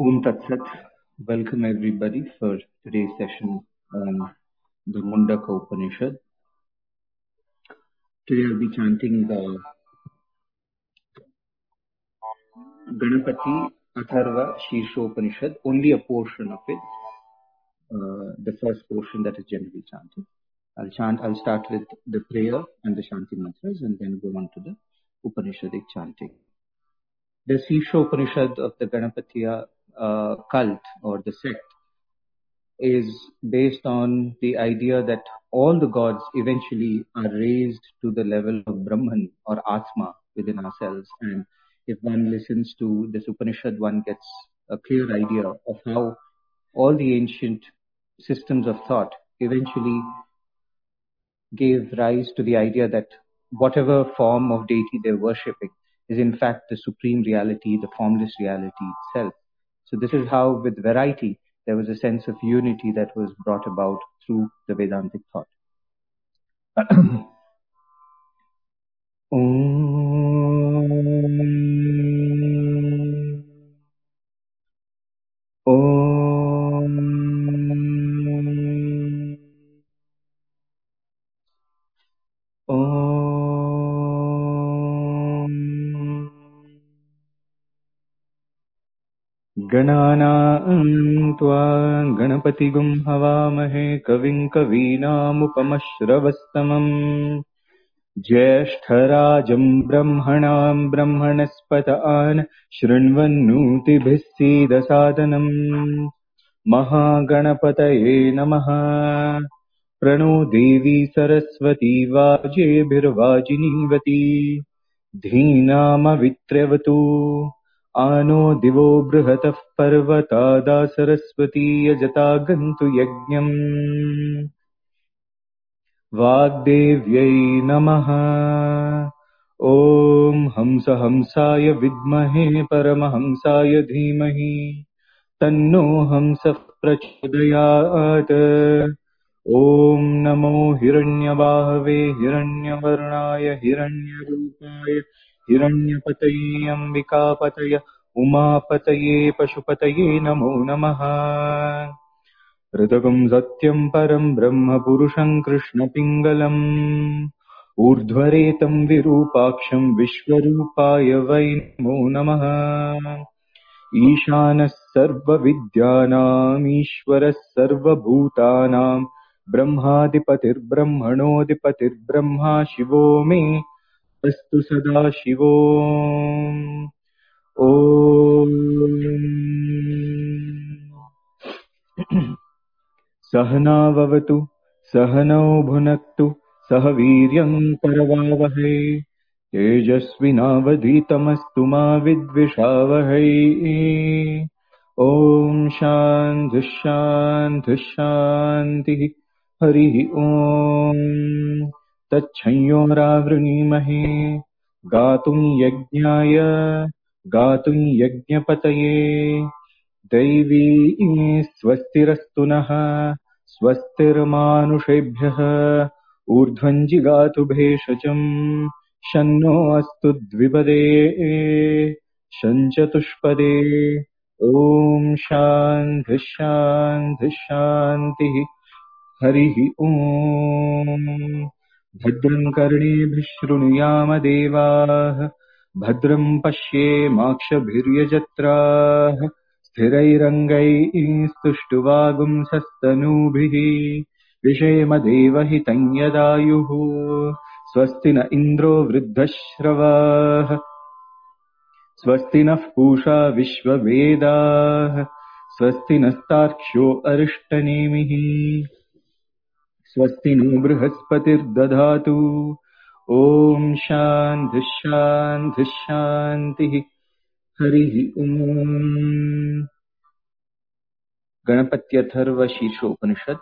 Om Tat Sat. Welcome everybody for today's session on the Mundaka Upanishad. Today I'll be chanting the Ganapati Atharva Shirshopanishad, only a portion of it, uh, the first portion that is generally chanted. I'll chant, I'll start with the prayer and the Shanti mantras and then go on to the Upanishadic chanting. The Shirshopanishad of the Ganapatiya cult or the sect is based on the idea that all the gods eventually are raised to the level of Brahman or Atma within ourselves. And if one listens to this Upanishad, one gets a clear idea of how all the ancient systems of thought eventually gave rise to the idea that whatever form of deity they're worshipping is in fact the supreme reality, the formless reality itself. So this is how with variety there was a sense of unity that was brought about through the Vedantic thought. हवामहे कविम् कवीनामुपमश्रवस्तमम्। ज्येष्ठराजम् ब्रह्मणाम् ब्रह्मणस्पत आन् शृण्वन्नूतिभिः सीदसादनम्। महागणपतये नमः। प्रणो देवी सरस्वती वाजेभिर्वाजिनीवती आनो दिवो बृहतः पर्वतादा सरस्वती यजता गन्तु यज्ञम्। वाग्देव्यै नमः। ॐ हंस हंसाय विद्महे परमहंसाय धीमहि। तन्नो हंसः प्रचोदयात्। ॐ नमो हिरण्यबाहवे हिरण्यवर्णाय हिरण्यरूपाय हिरण्यपतये अम्बिकापतय उमापतये पशुपतये नमो नमः। ऋतकम् सत्यम् परम् ब्रह्म पुरुषम् कृष्णपिङ्गलम्। ऊर्ध्वरेतम् विरूपाक्षम् विश्वरूपाय वै नमो नमः। ईशानः सर्वविद्यानामीश्वरः सर्वभूतानाम् ब्रह्माधिपतिर्ब्रह्मणोऽधिपतिर्ब्रह्मा शिवो मे अस्तु सदा शिवो ॐ सहनाववतु सहनौ भुनक्तु सह वीर्यम् करवावहै तेजस्विनावधीतमस्तु मा विद्विषावहै। ॐ शान्तिः शान्तिः हरिः ॐ तच्छंयोरावृणीमहे गातुम् यज्ञाय गातुम् यज्ञपतये। दैवी स्वस्तिरस्तु नः, स्वस्तिर्मानुषेभ्यः। ऊर्ध्वम् जिगातु भेषजम्, शन्नो अस्तु द्विपदे। शञ्चतुष्पदे। ॐ शान्तिः शान्तिः शान्तिः। हरिः ॐ भद्रम् कर्णेभिः शृणुयाम देवाः भद्रम् पश्येमाक्षभिर्यजत्राः स्थिरैरङ्गैः स्तुष्टुवागुंसस्तनूभिः विषेम देवहितम् यदायुः स्वस्ति न इन्द्रो वृद्धश्रवाः स्वस्ति नः पूषा विश्ववेदाः स्वस्ति नस्तार्क्ष्यो अरिष्टनेमिः स्वस्ति नो बृहस्पतिर्दधातु। ॐ शान्तिः हरिः ॐ। गणपत्यथर्व शीर्षोपनिषत्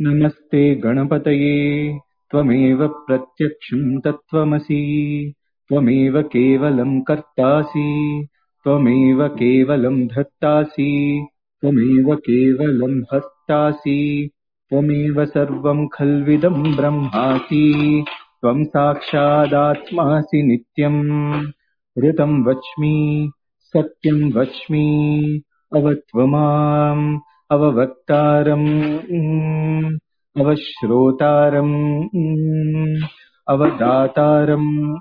नमस्ते गणपतये। त्वमेव प्रत्यक्षम् तत्त्वमसि। त्वमेव केवलम् कर्तासि। त्वमेव केवलम् धत्तासि। त्वमेव केवलम् हस्तासि त्वमेव सर्वम् खल्विदम् ब्रह्मासि। त्वम् साक्षादात्मासि नित्यम् ऋतम् वच्मि सत्यं वच्मि अवत्वमाम् अववक्तारम् अवश्रोतारम् अवदातारम्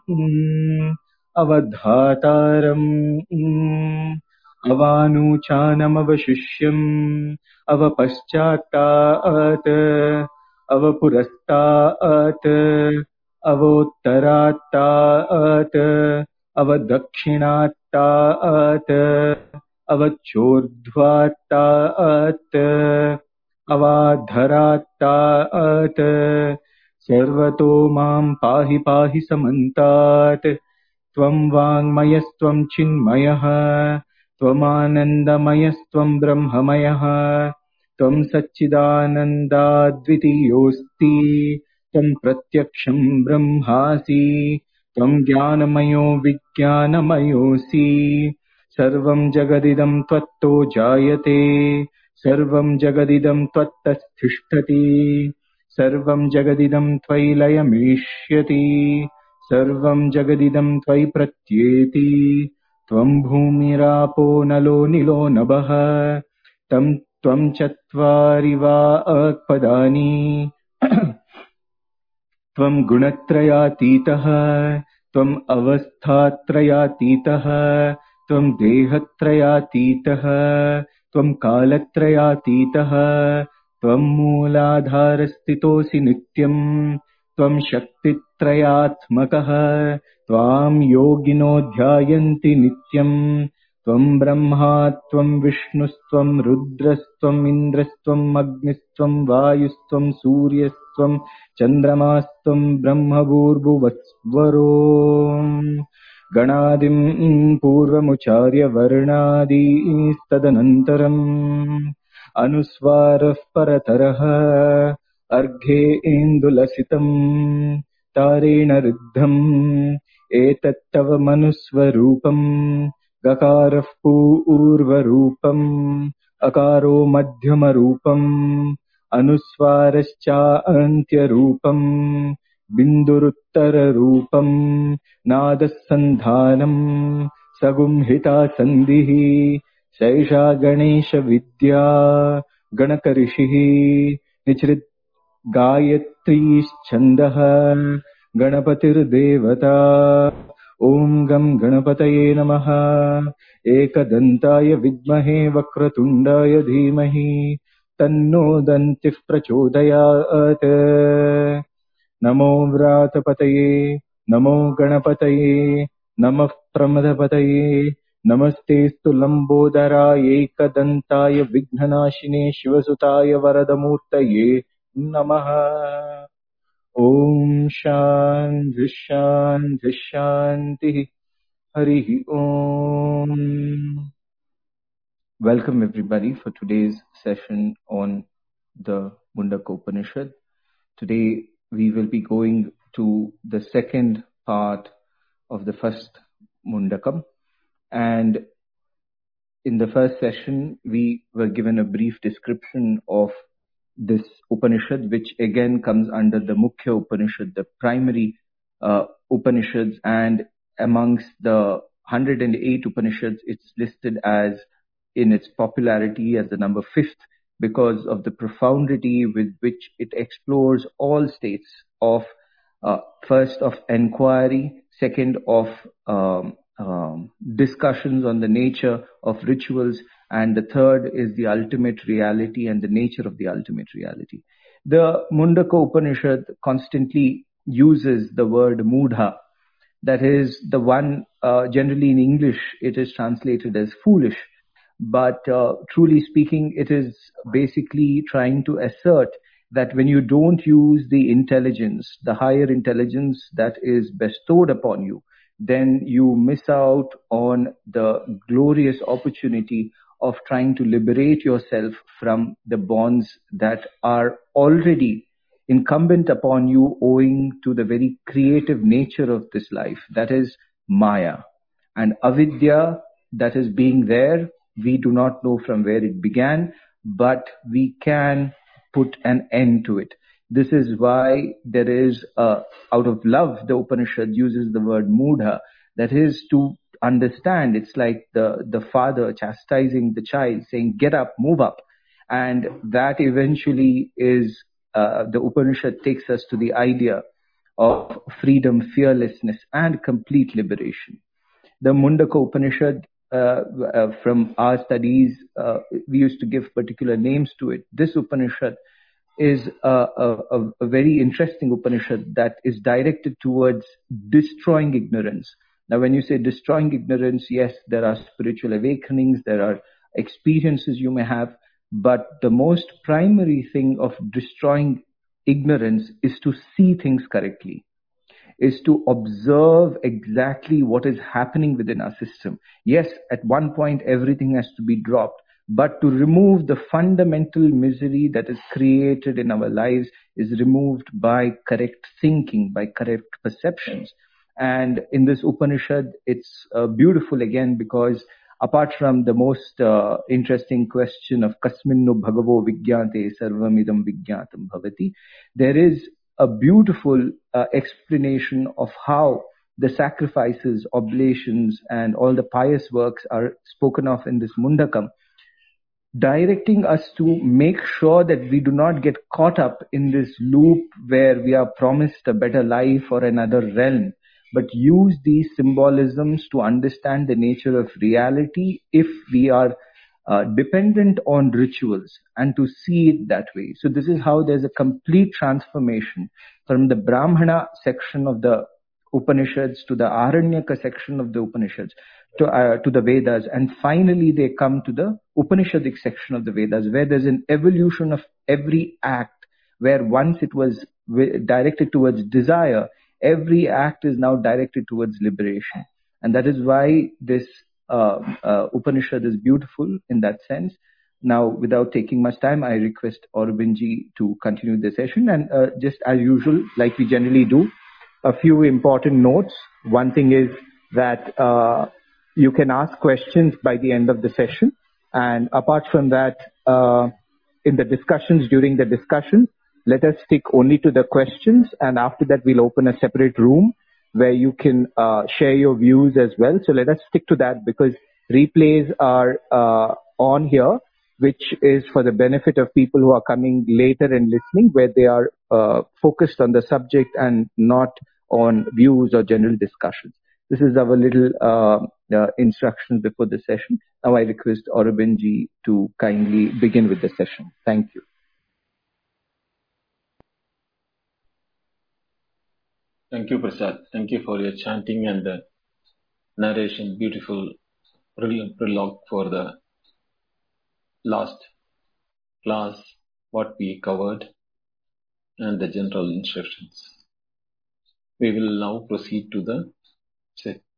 अवधातारम् अवानूचानमवशिष्यम् अवपश्चात्तात् अवपुरस्तात् अवोत्तरात्तात् अवदक्षिणात्तात् अवचोर्ध्वात्तात् अवाधरात्तात् सर्वतो माम् पाहि पाहि समन्तात् त्वम् वाङ्मयस्त्वम् चिन्मयः मानन्दमयस्त्वम् ब्रह्ममयः त्वम् सच्चिदानन्दाद्वितीयोऽस्ति त्वम् प्रत्यक्षम् ब्रह्मासि त्वम् ज्ञानमयो विज्ञानमयोऽसि सर्वम् जगदिदम् त्वत्तो जायते सर्वम् जगदिदम् त्वत्तस्तिष्ठति सर्वम् जगदिदम् त्वयि लयमेष्यति सर्वम् जगदिदम् त्वयि प्रत्येति पो नलो निलो नभः तम् त्वम् चत्वारि वा पदानि त्वम् गुणत्रयातीतः त्वम् अवस्थात्रयातीतः त्वम् देहत्रयातीतः त्वम् कालत्रयातीतः त्वम् मूलाधारस्थितोऽसि नित्यम्। म् शक्तित्रयात्मकः त्वाम् योगिनोऽध्यायन्ति नित्यम् त्वम् ब्रह्मा त्वम् विष्णुस्त्वम् रुद्रस्त्वमिन्द्रस्त्वम् अग्निस्त्वम् वायुस्त्वम् सूर्यस्त्वम् चन्द्रमास्त्वम् ब्रह्मभूर्भुवत्स्वरो। गणादिम् पूर्वमुचार्यवर्णादिस्तदनन्तरम् अनुस्वारः परतरः। अर्घे इन्दुलसितम् तारेण रुद्धम्, एतत्तव मनुस्वरूपम्, गकारः पूर्वरूपम् अकारो मध्यमरूपम् अनुस्वारश्चान्त्यरूपम् बिन्दुरुत्तररूपम् नादः सन्धानम् सगुंहिता सन्धिः सैषा गणेशविद्या गणकऋषिः निचृत् गायत्रीश्छन्दः गणपतिर्देवता। ॐ गम् गणपतये नमः। एकदन्ताय विद्महे वक्रतुण्डाय धीमहि। तन्नो दन्तिः प्रचोदयात्। नमो व्रातपतये नमो गणपतये नमः प्रमदपतये। नमस्तेऽस्तु लम्बोदरायैकदन्ताय विघ्ननाशिने शिवसुताय वरदमूर्तये नमः ॐ शान्तिः शान्तिः शान्तिः हरिः ॐ Welcome everybody for today's session on the Mundaka Upanishad. Today we will be going to the second part of the first Mundakam. And in the first session, we were given a brief description of this Upanishad, which again comes under the Mukhya Upanishad, the primary uh, Upanishads, and amongst the 108 Upanishads, it's listed as in its popularity as the number fifth because of the profundity with which it explores all states of uh, first of enquiry, second of um, um, discussions on the nature of rituals, and the third is the ultimate reality and the nature of the ultimate reality. The Mundaka Upanishad constantly uses the word mudha, that is the one uh, generally in English it is translated as foolish, but uh, truly speaking, it is basically trying to assert that when you don't use the intelligence, the higher intelligence that is bestowed upon you, then you miss out on the glorious opportunity of trying to liberate yourself from the bonds that are already incumbent upon you owing to the very creative nature of this life. That is Maya. And avidya that is being there we do not know from where it began, but we can put an end to it. This is why there is, out of love, the Upanishad uses the word mudha, that is to understand. It's like the, the father chastising the child, saying, get up, move up. And that eventually is, uh, the Upanishad takes us to the idea of freedom, fearlessness, and complete liberation. The Mundaka Upanishad, uh, uh, from our studies, uh, we used to give particular names to it. This Upanishad is a, a, a, very interesting Upanishad that is directed towards destroying ignorance. Now, when you say destroying ignorance, yes, there are spiritual awakenings, there are experiences you may have, but the most primary thing of destroying ignorance is to see things correctly, is to observe exactly what is happening within our system. Yes, at one point everything has to be dropped, but to remove the fundamental misery that is created in our lives is removed by correct thinking, by correct perceptions. And in this Upanishad, it's uh, beautiful again because apart from the most uh, interesting question of kasminnu bhagavo vigyate sarvamidam vigyatam bhavati, there is a beautiful uh, explanation of how the sacrifices, oblations, and all the pious works are spoken of in this Mundakam directing us to make sure that we do not get caught up in this loop where we are promised a better life or another realm, but use these symbolisms to understand the nature of reality if we are uh, dependent on rituals and to see it that way. So this is how there's a complete transformation from the Brahmana section of the Upanishads to the Aranyaka section of the Upanishads to, uh, to the Vedas, and finally they come to the Upanishadic section of the Vedas, where there's an evolution of every act, where once it was directed towards desire, every act is now directed towards liberation. And that is why this uh, uh, Upanishad is beautiful in that sense. Now, without taking much time, I request Aurobinji to continue the session. And uh, just as usual, like we generally do, a few important notes. One thing is that uh, you can ask questions by the end of the session. And apart from that, uh, in the discussions, during the discussion, let us stick only to the questions. And after that, we'll open a separate room where you can uh, share your views as well. So let us stick to that because replays are uh, on here, which is for the benefit of people who are coming later and listening, where they are uh, focused on the subject and not on views or general discussions. This is our little instruction before the session. Now I request Aurobinji to kindly begin with the session. Thank you. Thank you, Prasad. Thank you for your chanting and the narration. Beautiful brilliant prologue for the last class, what we covered, and the general instructions. We will now proceed to the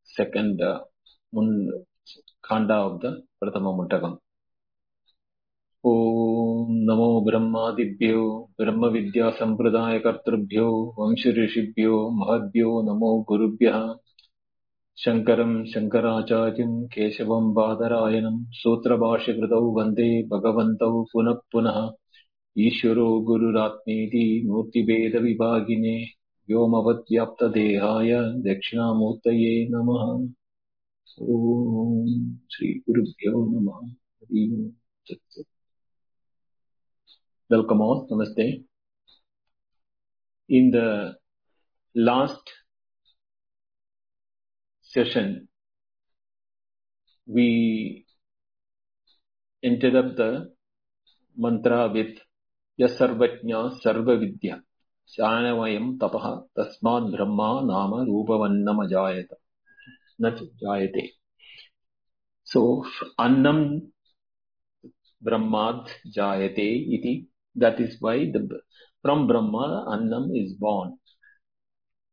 second uh, khanda of the Prathama Mundakam. ॐ नमो ब्रह्मादिभ्यो ब्रह्मविद्यासम्प्रदायकर्तृभ्यो वंशऋषिभ्यो महद्भ्यो नमो गुरुभ्यः। शङ्करम् शङ्कराचार्यम् केशवम् बादरायणम् सूत्रभाष्यकृतौ वन्दे भगवन्तौ पुनः पुनः। ईश्वरो गुरुरात्मेति मूर्तिभेदविभागिने व्योमवद्व्याप्तदेहाय दक्षिणामूर्तये नमः। ॐ श्रीगुरुभ्यो नमः Welcome all. Namaste. In the last session, we ended up the mantra with Yasarvajna Sarvavidya Shanavayam Tapaha Tasmad Brahma Nama Rupavannam Ajayata Jayate. So, Annam Brahmad Jayate iti that is why the from brahma annam is born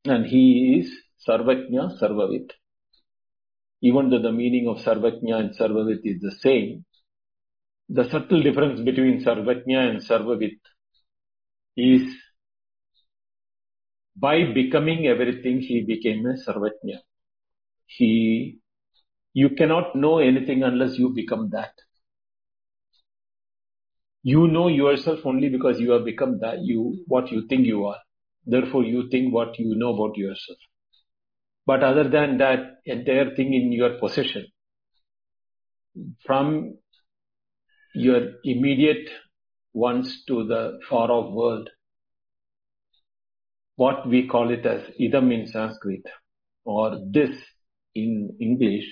and he is sarvajna sarvavit even though the meaning of sarvajna and sarvavit is the same the subtle difference between sarvajna and sarvavit is by becoming everything, he became a Sarvajna. He, you cannot know anything unless you become that. You know yourself only because you have become that, you, what you think you are. Therefore, you think what you know about yourself. But other than that entire thing in your possession, from your immediate ones to the far off world, what we call it as idam in Sanskrit or this in English,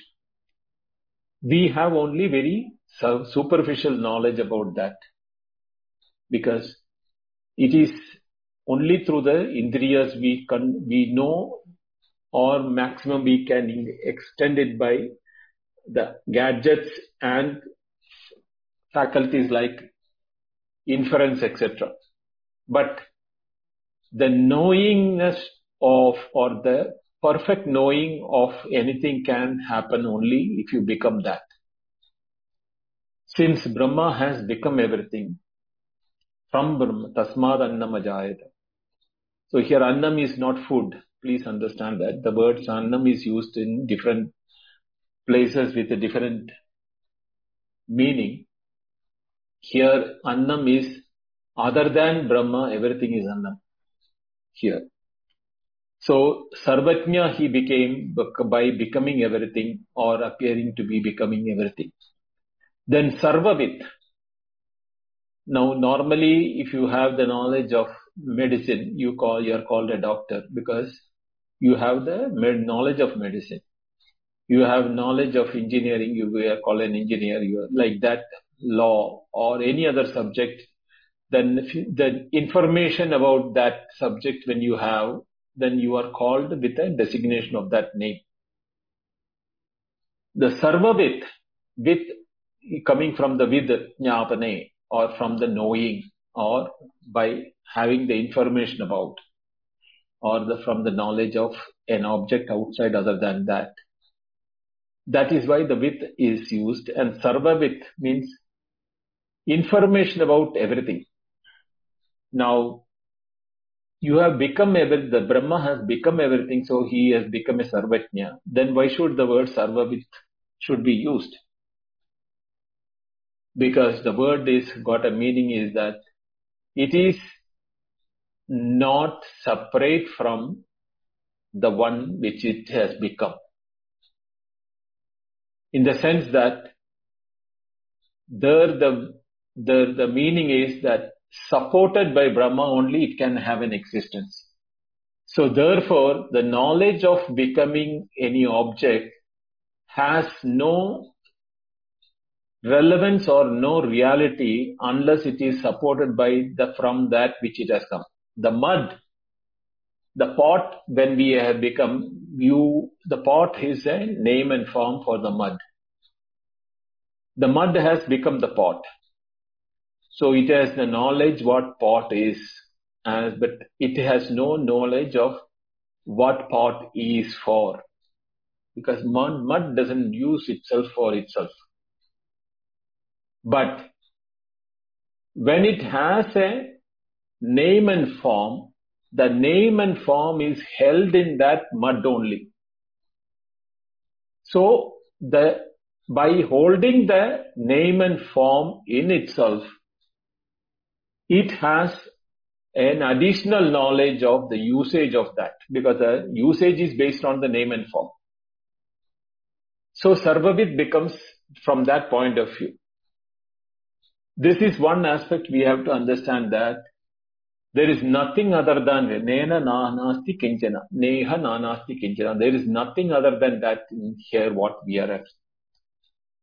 we have only very superficial knowledge about that because it is only through the indriyas we can we know or maximum we can extend it by the gadgets and faculties like inference etc but the knowingness of or the perfect knowing of anything can happen only if you become that. Since brahma has become everything from brahma tasmad annam ajayata so here annam is not food please understand that the word annam is used in different places with a different meaning. Here, annam is other than Brahma, everything is annam. Here. So, Sarvajna he became by becoming everything or appearing to be becoming everything. Then Sarvavit. Now, normally, if you have the knowledge of medicine, you call you are called a doctor because you have the knowledge of medicine. You have knowledge of engineering, you are called an engineer, you are like that law or any other subject, then the information about that subject when you have, then you are called with a designation of that name. The sarvavit, with coming from the vid jnapane or from the knowing or by having the information about or the, from the knowledge of an object outside other than that. That is why the with is used and sarva with means information about everything. Now, you have become everything, the Brahma has become everything, so he has become a sarvajna. Then why should the word sarva sarvavit should be used? Because the word is got a meaning is that it is not separate from the one which it has become. In the sense that there the, the, the meaning is that supported by Brahma only it can have an existence. So therefore the knowledge of becoming any object has no relevance or no reality unless it is supported by the from that which it has come the mud, the pot, when we have become, you, the pot is a name and form for the mud. The mud has become the pot. So it has the knowledge what pot is, as, but it has no knowledge of what pot is for. Because mud, mud doesn't use itself for itself. But when it has a name and form, the name and form is held in that mud only. So the by holding the name and form in itself, it has an additional knowledge of the usage of that because the usage is based on the name and form. So Sarvavit becomes from that point of view. This is one aspect we have to understand that there is nothing other than Nena Nanasti Kinchana. Neha Nanasti Kinchana. There is nothing other than that in here what we are at.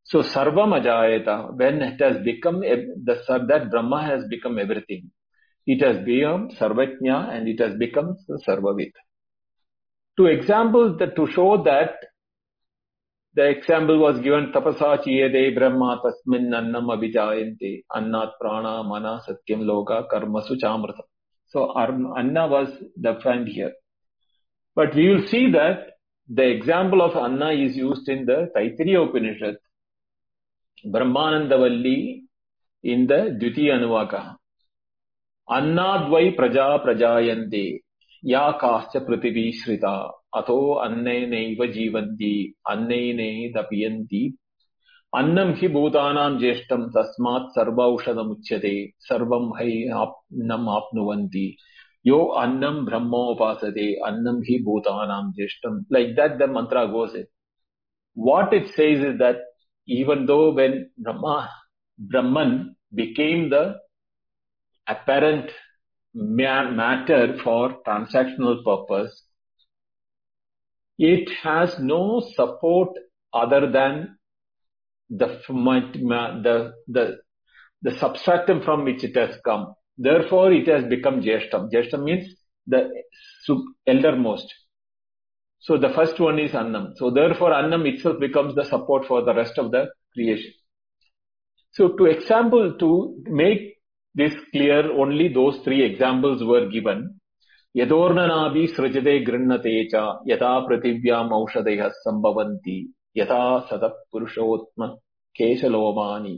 So Sarvam Ajayata, when it has become, the, that Brahma has become everything, it has become Sarvajna and it has become Sarvavit. To example, the, to show that the example was given tapasa chiyade brahma tasmin annam abhijayante annat prana mana satyam loka karmasu chamrata. So Anna was the friend here. But we will see that the example of Anna is used in the Taittiriya Upanishad, Brahmanandavalli in the Dvitiya Anuvaka. Annadvai praja prajayante ya kascha prativi shrita अथो अन्न जीवंती अन्न दपयती अन्नम हि भूतानां ज्येष्ठं, तस्मात् सर्वौषधमुच्यते सर्वं यो अन्नं ब्रह्मोपासते, अन्नं हि भूतानां ज्येष्ठं। Like that the mantra goes it what it says is that even though when Brahma Brahman became the apparent matter for transactional it has no support other than the, the, the, the substratum from which it has come. Therefore, it has become Jeshtam. Jeshtam means the eldermost. So the first one is Annam. So therefore, Annam itself becomes the support for the rest of the creation. So to example, to make this clear, only those three examples were given. यदोर्णनाभि सृजते गृह्णते च यथा पृथिव्याम् औषधयः सम्भवन्ति यथा सतः पुरुषोत्म केशलोमानि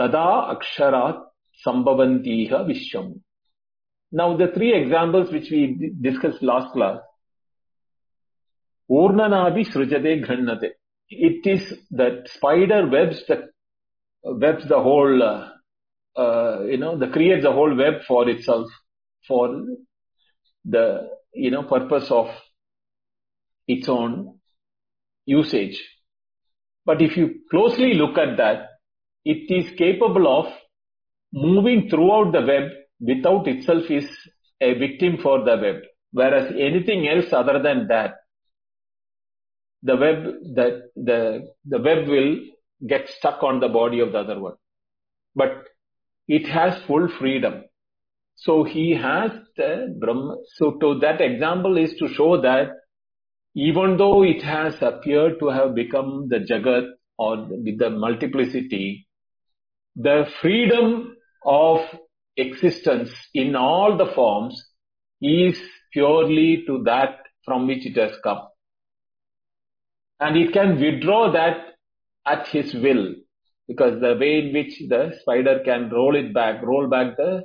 तदा अक्षरात् sambhavantiha vishwam. Now the three examples which we discussed last class. Urnanabi srujade ghrannate. It is that spider webs the webs the whole, uh, uh, you know, the creates the whole web for itself for the, you know, purpose of its own usage. But if you closely look at that, it is capable of moving throughout the web without itself is a victim for the web. Whereas anything else other than that, the web, the, the, the web will get stuck on the body of the other one. But it has full freedom. So he has the Brahma. So to that example is to show that even though it has appeared to have become the Jagat or with the multiplicity, the freedom of existence in all the forms is purely to that from which it has come. And it can withdraw that at his will because the way in which the spider can roll it back, roll back the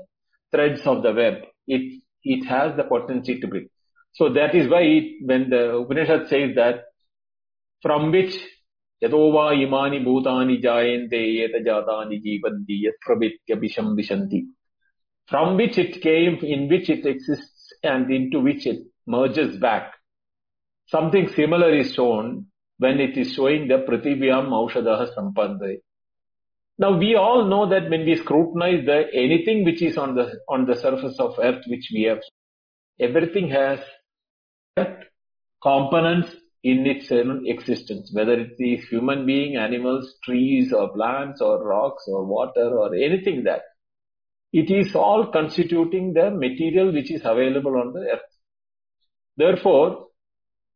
threads of the web. It, it has the potency to be. So that is why it, when the Upanishad says that from which Yatova imani bhutani jayante yeta jivanti yat pravitya vishanti. From which it came, in which it exists and into which it merges back. Something similar is shown when it is showing the Prithivyam Aushadaha Sampandai. Now we all know that when we scrutinize the anything which is on the on the surface of earth which we have, everything has components in its existence, whether it is human being, animals, trees or plants or rocks or water or anything that. It is all constituting the material which is available on the earth. Therefore,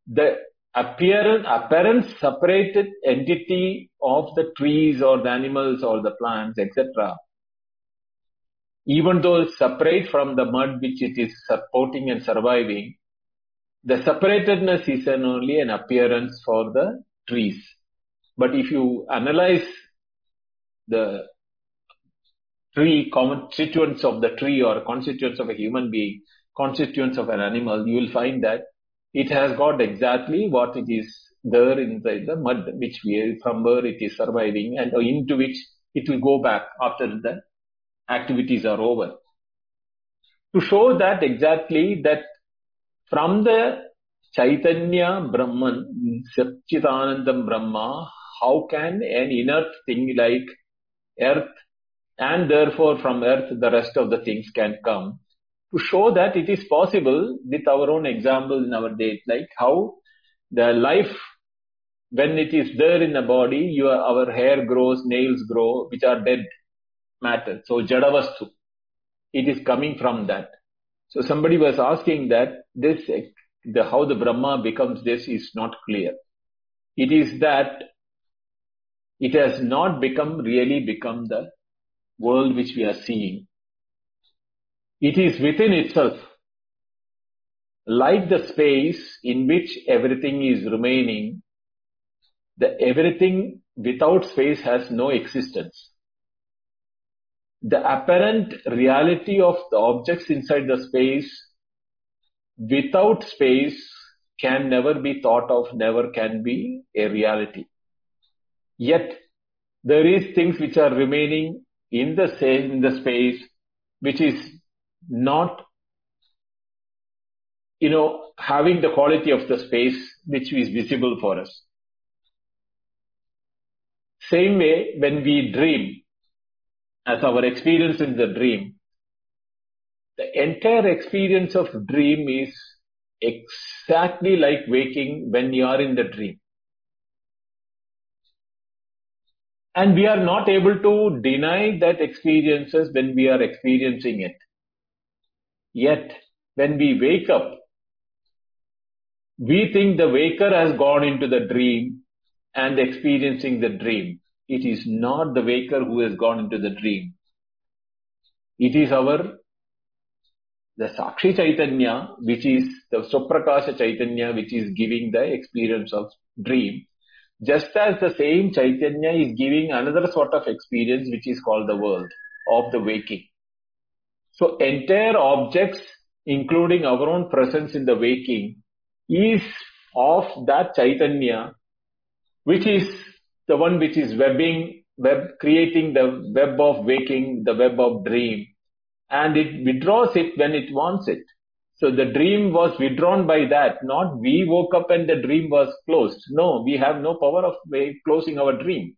the apparent, apparent separated entity of the trees or the animals or the plants, etc., even though separate from the mud which it is supporting and surviving, the separatedness is an only an appearance for the trees. But if you analyze the tree constituents of the tree or constituents of a human being, constituents of an animal, you will find that it has got exactly what it is there inside the mud, which we, from where it is surviving and into which it will go back after the activities are over. To show that exactly that from the Chaitanya Brahman, Satchitanandam Brahma, how can an inert thing like earth and therefore from earth the rest of the things can come to show that it is possible with our own example in our days, like how the life when it is there in the body, your, our hair grows, nails grow, which are dead matter. So Jadavastu, it is coming from that. So somebody was asking that this, the, how the Brahma becomes this is not clear. It is that it has not become, really become the world which we are seeing. It is within itself, like the space in which everything is remaining, the everything without space has no existence the apparent reality of the objects inside the space without space can never be thought of, never can be a reality. Yet there is things which are remaining in the same, in the space, which is not you know, having the quality of the space which is visible for us. Same way, when we dream, as our experience in the dream, the entire experience of dream is exactly like waking when you are in the dream. And we are not able to deny that experiences when we are experiencing it. Yet, when we wake up, we think the waker has gone into the dream and experiencing the dream. It is not the waker who has gone into the dream. It is our the Sakshi Chaitanya, which is the Suprakasha Chaitanya, which is giving the experience of dream. Just as the same Chaitanya is giving another sort of experience, which is called the world of the waking. So entire objects, including our own presence in the waking, is of that Chaitanya, which is the one which is webbing, web, creating the web of waking, the web of dream, and it withdraws it when it wants it. So the dream was withdrawn by that, not we woke up and the dream was closed. No, we have no power of closing our dream.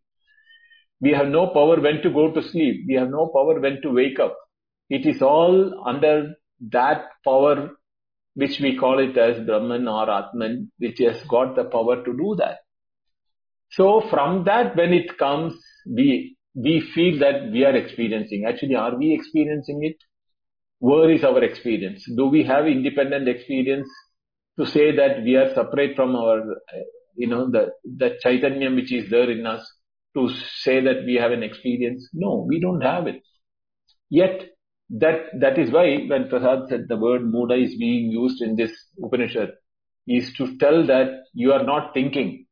We have no power when to go to sleep. We have no power when to wake up. It is all under that power which we call it as Brahman or Atman, which has got the power to do that. So from that, when it comes, we we feel that we are experiencing. Actually, are we experiencing it? Where is our experience? Do we have independent experience to say that we are separate from our, you know, the, the Chaitanya which is there in us to say that we have an experience? No, we don't have it. Yet, that, that is why when Prasad said the word Muda is being used in this Upanishad, is to tell that you are not thinking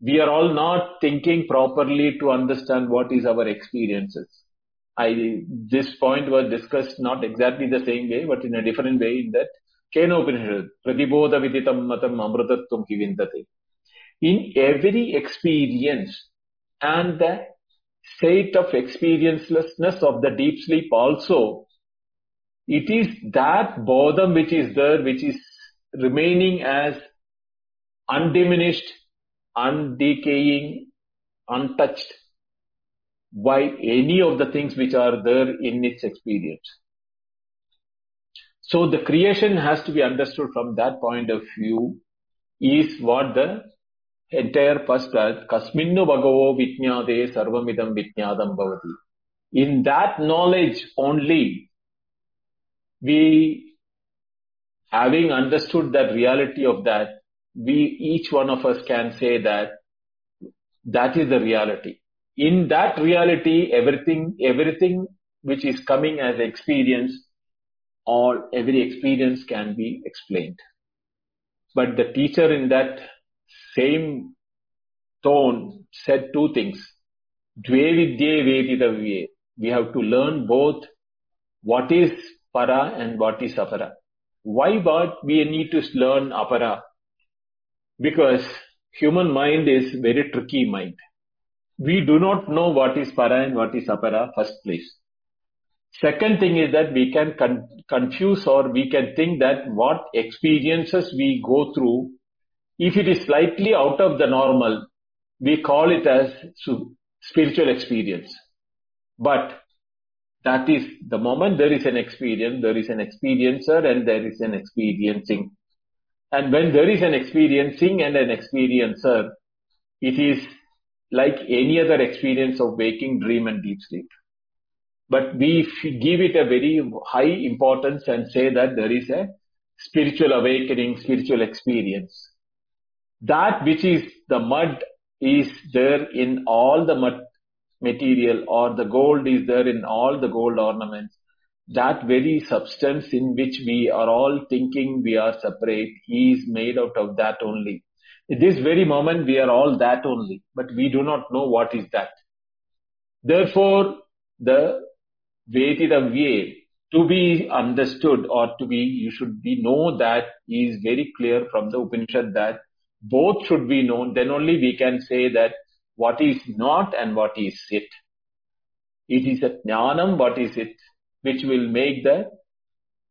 we are all not thinking properly to understand what is our experiences. I, this point was discussed not exactly the same way, but in a different way in that Kenopanishad, Pratibodha Viditam Matam. In every experience and the state of experiencelessness of the deep sleep also, it is that bodham which is there, which is remaining as undiminished undecaying, untouched by any of the things which are there in its experience. So the creation has to be understood from that point of view is what the entire first kasminnu bhagavo vitnyade sarvamidam vitnyadam bhavati. In that knowledge only, we having understood that reality of that, we, each one of us can say that that is the reality. In that reality, everything, everything which is coming as experience or every experience can be explained. But the teacher in that same tone said two things. We have to learn both what is para and what is apara. Why but we need to learn apara? because human mind is very tricky mind. We do not know what is para and what is apara first place. Second thing is that we can con- confuse or we can think that what experiences we go through, if it is slightly out of the normal, we call it as spiritual experience. But that is the moment there is an experience, there is an experiencer and there is an experiencing. And when there is an experiencing and an experiencer, it is like any other experience of waking, dream and deep sleep. But we give it a very high importance and say that there is a spiritual awakening, spiritual experience. That which is the mud is there in all the mud material or the gold is there in all the gold ornaments that very substance in which we are all thinking we are separate, is made out of that only. At this very moment, we are all that only, but we do not know what is that. Therefore, the Veditavye, to be understood or to be, you should be know that is very clear from the Upanishad that both should be known, then only we can say that what is not and what is it. It is a jnanam, what is it? which will make the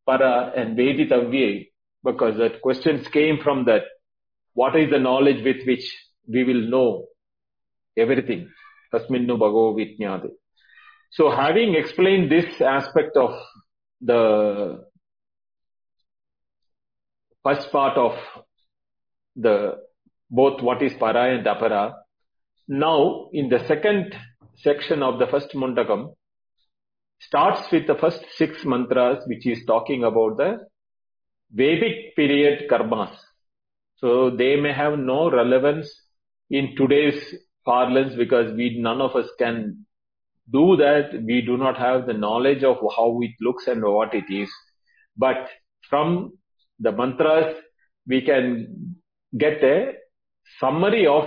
para and veditavya because that questions came from that. What is the knowledge with which we will know everything? Tasminnu bhagavo vijnate. So having explained this aspect of the first part of the both what is para and apara, now in the second section of the first mundakam starts with the first six mantras which is talking about the Vedic period karmas. So they may have no relevance in today's parlance because we none of us can do that. We do not have the knowledge of how it looks and what it is. But from the mantras, we can get a summary of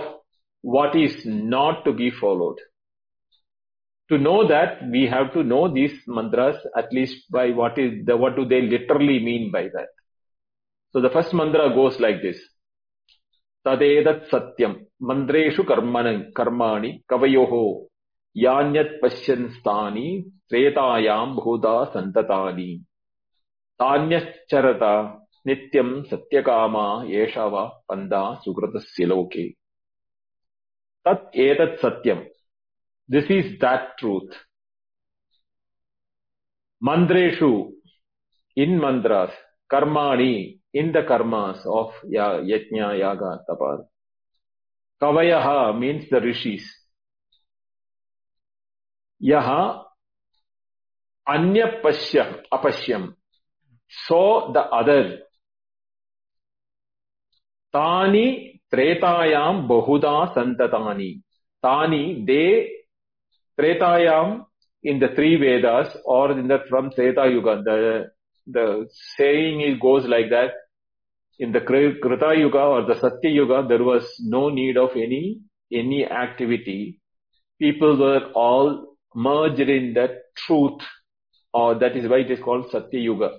what is not to be followed. To know that, we have to know these mantras at least by what is the, what do they literally mean by that. So the first mantra goes like this. Tadedat satyam mandreshu karmanam karmani kavayoho yanyat pashyan stani tretayam bhuda santatani tanyas charata नित्यम् सत्यकामा एषा वा पन्दा सुकृतस्य लोके तत् एतत् सत्यम् this is that truth mantreshu in mantras karmani in the karmas of yajna, yaga, tapar. Kavayaha means the rishis. Yaha anya pasya, apashyam. So the other. Tani tretayam bahuda santatani. Tani, they tretayam in the three Vedas or in the from Treta Yuga. The, the saying it goes like that in the Krita Yuga or the Satya Yuga, there was no need of any, any activity. People were all merged in that truth, or that is why it is called Satya Yuga.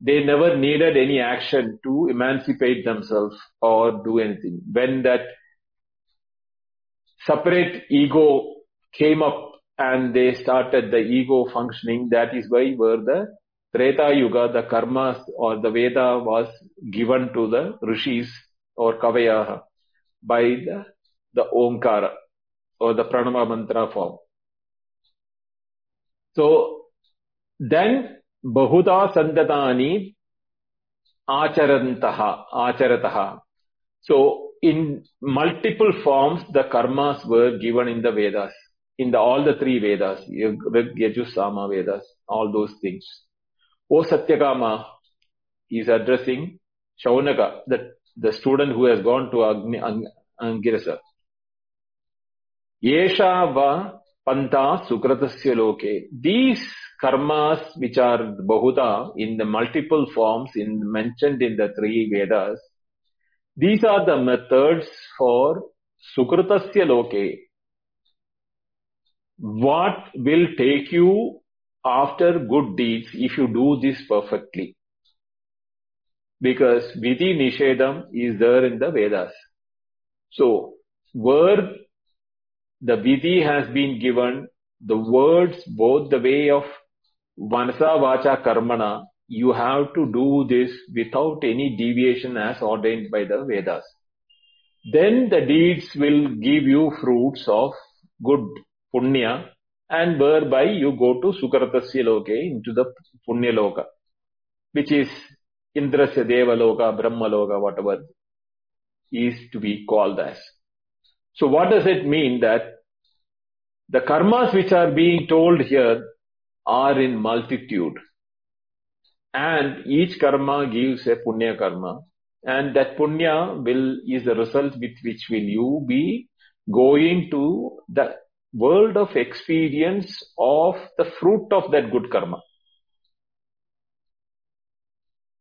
They never needed any action to emancipate themselves or do anything. When that separate ego came up and they started the ego functioning, that is why were the Treta Yuga, the karmas or the Veda was given to the rishis or Kavayaha by the, the Omkara or the Pranama mantra form. So then Bahuda Sandatani Acharantaha, Acharataha. So in multiple forms the karmas were given in the Vedas, in all the three Vedas, Yajus, Sama Vedas, all those things. O Satyakama is addressing Shaunaka, the, the student who has gone to Agni, Ang, va panta sukratasya loke. These karmas which are bahuda in the multiple forms mentioned in the three Vedas, these are the methods for sukratasya loke. What will take you after good deeds if you do this perfectly. Because Vidhi Nishedam is there in the Vedas. So, where the Vidhi has been given, the words, both the way of Manasa Vacha Karmana, you have to do this without any deviation as ordained by the Vedas. Then the deeds will give you fruits of good punya and whereby you go to Sukratasya Loke into the Punya Loka, which is Indrasya Deva Loka, Brahma Loka, whatever is to be called as. So what does it mean that the karmas which are being told here are in multitude and each karma gives a punya karma and that punya will is the result with which will you be going to the world of experience of the fruit of that good karma.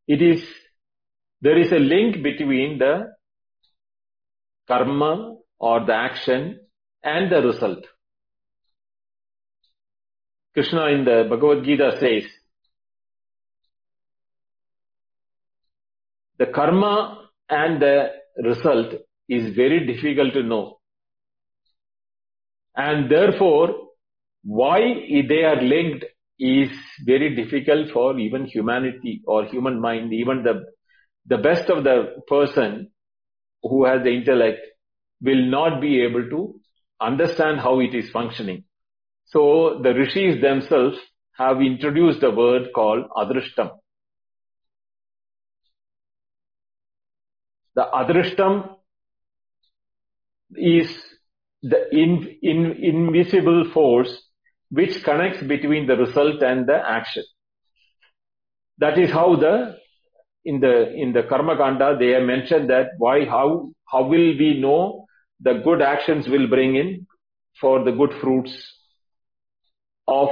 It is, there is a link between the karma or the action and the result. Krishna in the Bhagavad Gita says, the karma and the result is very difficult to know. And therefore, why they are linked is very difficult for even humanity or human mind, even the the best of the person who has the intellect will not be able to understand how it is functioning. So the rishis themselves have introduced a word called adrishtam. The adrishtam is the in, in, invisible force which connects between the result and the action. That is how the in the in the karma kanda they have mentioned that why how how will we know the good actions will bring in for the good fruits of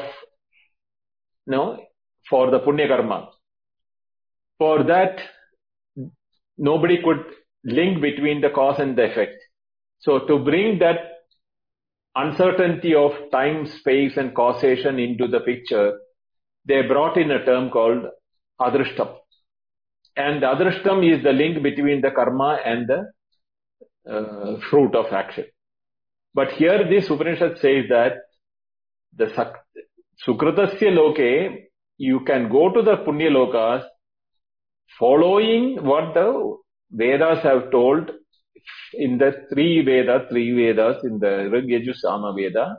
no for the punya karma. For that nobody could link between the cause and the effect. So to bring that uncertainty of time, space and causation into the picture, they brought in a term called adrishtam. And adrishtam is the link between the karma and the uh, fruit of action. But here this Upanishad says that the Sukritasya loke, you can go to the Punya lokas following what the Vedas have told in the three Vedas, three Vedas in the Rig Yajur Sama Veda,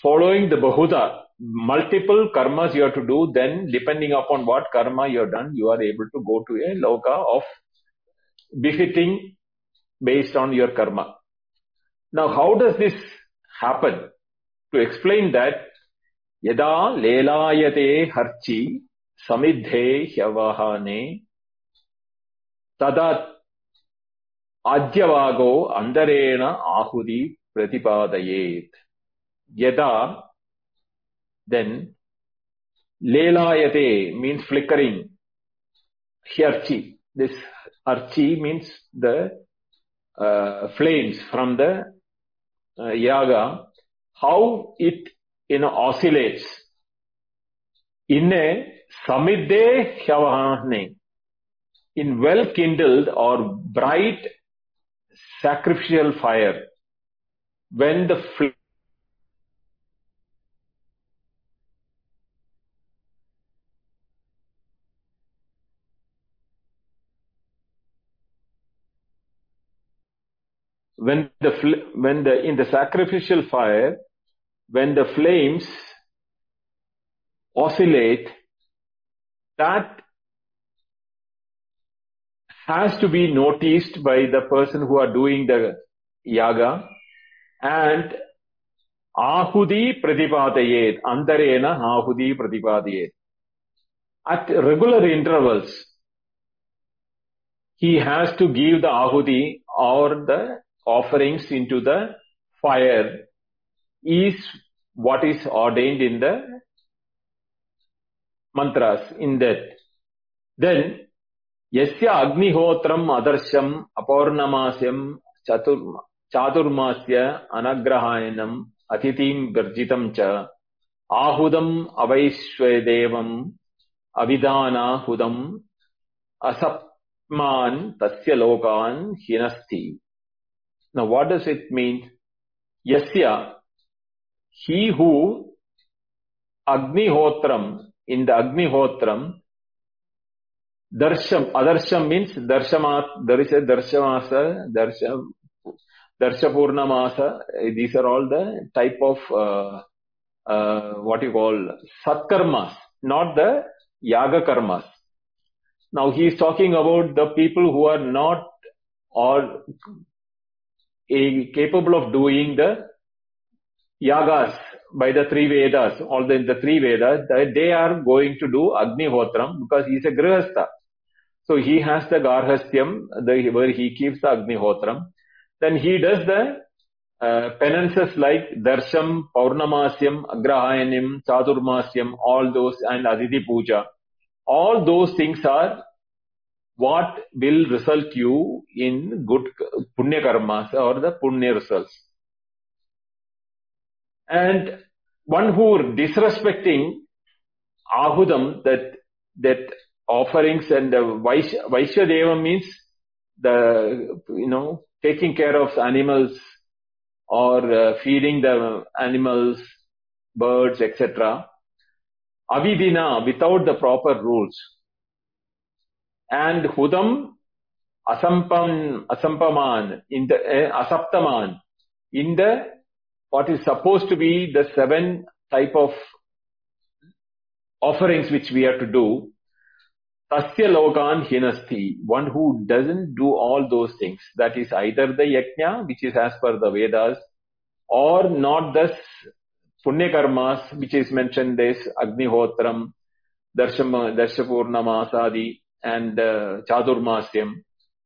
following the Bahuda, multiple karmas you have to do, then depending upon what karma you have done, you are able to go to a loka of befitting based on your karma. Now, how does this happen? to explain that Yada lelayate harchi samidhe hyavahane tadat adhyavago andarena ahudi pratipadayet. Yada, then lelayate means flickering. Hyarchi, this archi means the uh, flames from the uh, yaga how it you know oscillates. in a samidde hyavahane in well kindled or bright sacrificial fire. When the in the sacrificial fire when the flames oscillate that has to be noticed by the person who are doing the yaga. And ahudi pratipadayet andarena ahudi pratipadayet at regular intervals he has to give the ahudi or the offerings into the fire is what is ordained in the mantras in that. Then, yasya agnihotram adarsham apornamasyam chaturma, chaturmasya anagrahayanam atitim garjitam cha ahudam avaishvedevam avidana hudam asapman tasya lokan hinasti now what does it mean? Yasya, he who Agnihotram, in the Agnihotram, Darsham, Adarsham means Darshamat, there is a Darshamasa, Darsham, Darshapurnamasa, these are all the type of, uh, uh, what you call, Satkarmas, not the Yaga Karmas. Now he is talking about the people who are not or capable of doing the yagas by the three Vedas, all the, the three Vedas, they are going to do Agni Agnihotram because he is a Grihastha. So he has the Garhastyam, the, where he keeps the Agnihotram. Then he does the uh, penances like Darsham, Paurnamasyam, Agrahayanim, Chaturmasyam, all those, and Aditi Puja. All those things are what will result you in good punya karmas or the punya results. And one who disrespecting ahudam, that that offerings and the Vaishya Deva means the, you know, taking care of animals or uh, feeding the animals, birds, etc. Avidina, without the proper rules. And Hudam Asampam, Asampaman, in the, uh, Asaptaman, in the, what is supposed to be the seven type of offerings which we have to do, Tasya Logan Hinasti, one who doesn't do all those things, that is either the Yajna, which is as per the Vedas, or not the Punya Karmas, which is mentioned as Agnihotram, Darshama, Darshapurnamasadi, and uh, Chadurmasyam,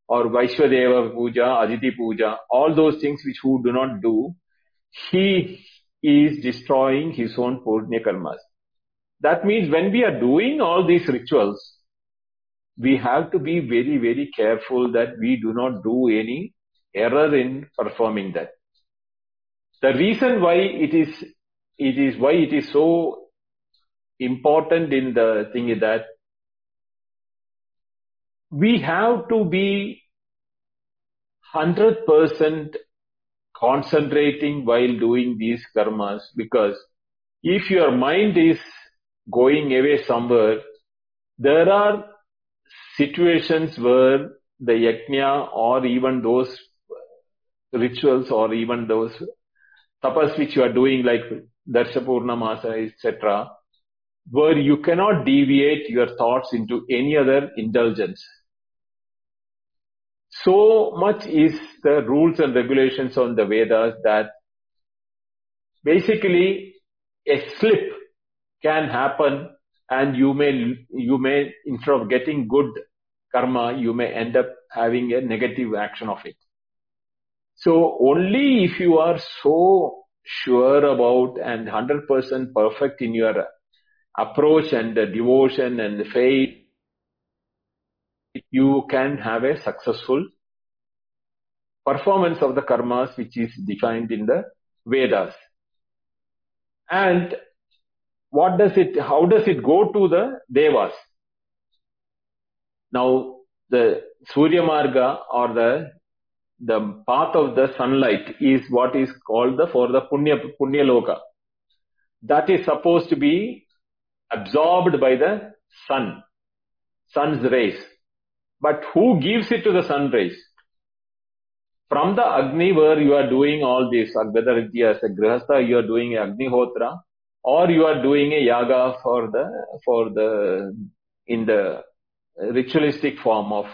or Vaishwadeva Puja, Aditi Puja, all those things which who do not do, he is destroying his own Punya Karmas. That means when we are doing all these rituals, we have to be very, very careful that we do not do any error in performing that. The reason why it is, it is why it is so important in the thing is that we have to be 100% concentrating while doing these karmas because if your mind is going away somewhere, there are situations where the yajna or even those rituals or even those tapas which you are doing like Darshapurna Masa, etc., where you cannot deviate your thoughts into any other indulgence. So much is the rules and regulations on the Vedas that basically a slip can happen and you may, you may, instead of getting good karma, you may end up having a negative action of it. So only if you are so sure about and 100% perfect in your approach and devotion and faith, you can have a successful performance of the karmas which is defined in the Vedas. And what does it, how does it go to the Devas? Now, the Surya Marga or the the path of the sunlight is what is called the for the Punya, Punya Loka. That is supposed to be absorbed by the sun, sun's rays. But who gives it to the sun rays? From the Agni where you are doing all this, whether is a Grihastha, you are doing Agnihotra, or you are doing a yaga for the, for the, in the ritualistic form of,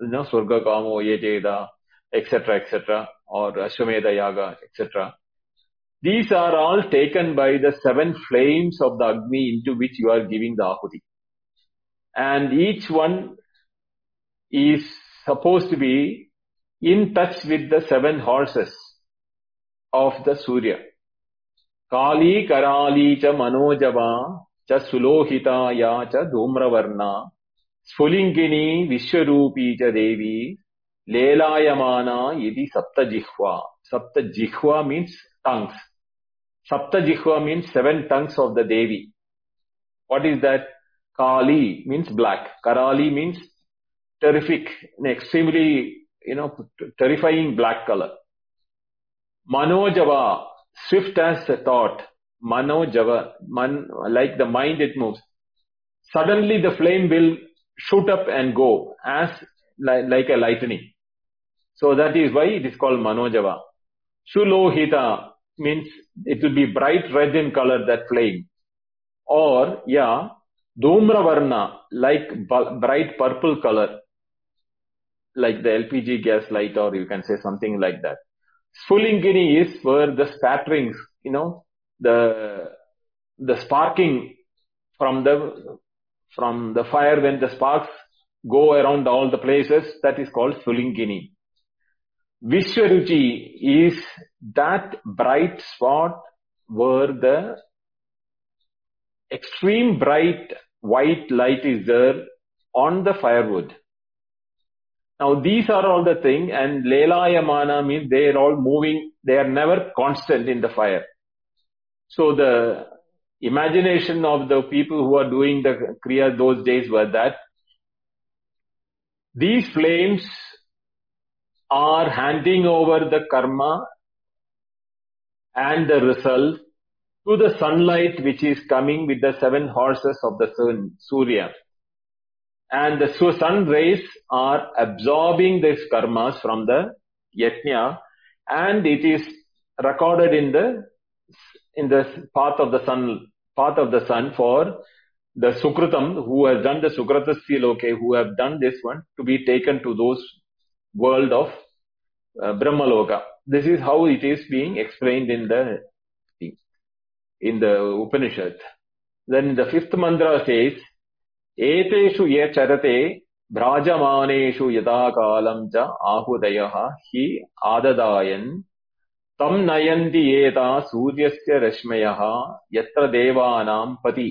you know, Surga Kamo, Yejeda, etc., etc., or Ashwamedha Yaga, etc. These are all taken by the seven flames of the Agni into which you are giving the Ahuti. And each one is supposed to be in touch with the seven horses of the Surya. Kali, Karali, cha Manojava, cha Sulohita, ya cha Dhumravarna, Sphulingini, Vishwarupi cha Devi, Lelayamana yidi Sapta Jihva. Sapta Jihva means tongues. Sapta Jihva means seven tongues of the Devi. What is that? Kali means black. Karali means terrific, an extremely, you know, terrifying black color. Manojava, swift as a thought. Manojava, man, like the mind it moves. Suddenly the flame will shoot up and go as like, like a lightning. So that is why it is called Manojava. Sulohita means it will be bright red in color, that flame. Or, yeah, Dhumravarna, like bright purple color, like the LPG gas light or you can say something like that. Sphulingini is where the spatterings, you know, the, the sparking from the, from the fire when the sparks go around all the places, that is called Sphulingini. Vishwaruchi is that bright spot where the extreme bright white light is there on the firewood. Now these are all the thing and Lelayamana means they are all moving, they are never constant in the fire. So the imagination of the people who are doing the Kriya those days were that these flames are handing over the karma and the result to the sunlight which is coming with the seven horses of the sun, Surya. And the su- sun rays are absorbing these karmas from the yajna and it is recorded in the in the path of the sun path of the sun for the sukritam who has done the sukratasya loke who have done this one to be taken to those world of uh, brahmaloka this is how it is being explained in the in the upanishad. Then the fifth mantra says एतेषु ये चरते भ्राजमानेषु यदा कालम् च आहुदयः हि आददायन् तम् नयन्ति एता सूर्यस्य रश्मयः यत्र देवानाम् पति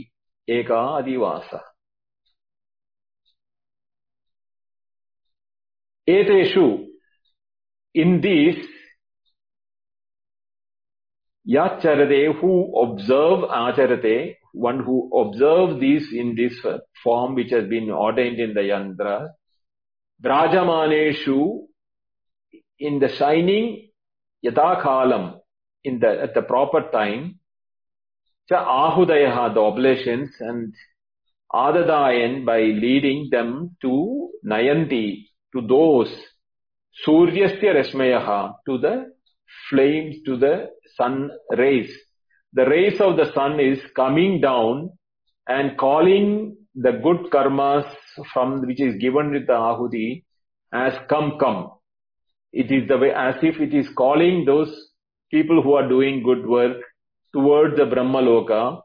एका अधिवासः एतेषु in these yacharate who observe acharate one who observes these in this form which has been ordained in the yantra brajamaneshu in the shining yadakalam in the at the proper time cha ahudayah the oblations and adadayan by leading them to nayanti to those suryasya rashmayah to the flames to the sun rays. The rays of the sun is coming down and calling the good karmas from which is given with the ahuti as come come it is the way as if it is calling those people who are doing good work towards the brahmaloka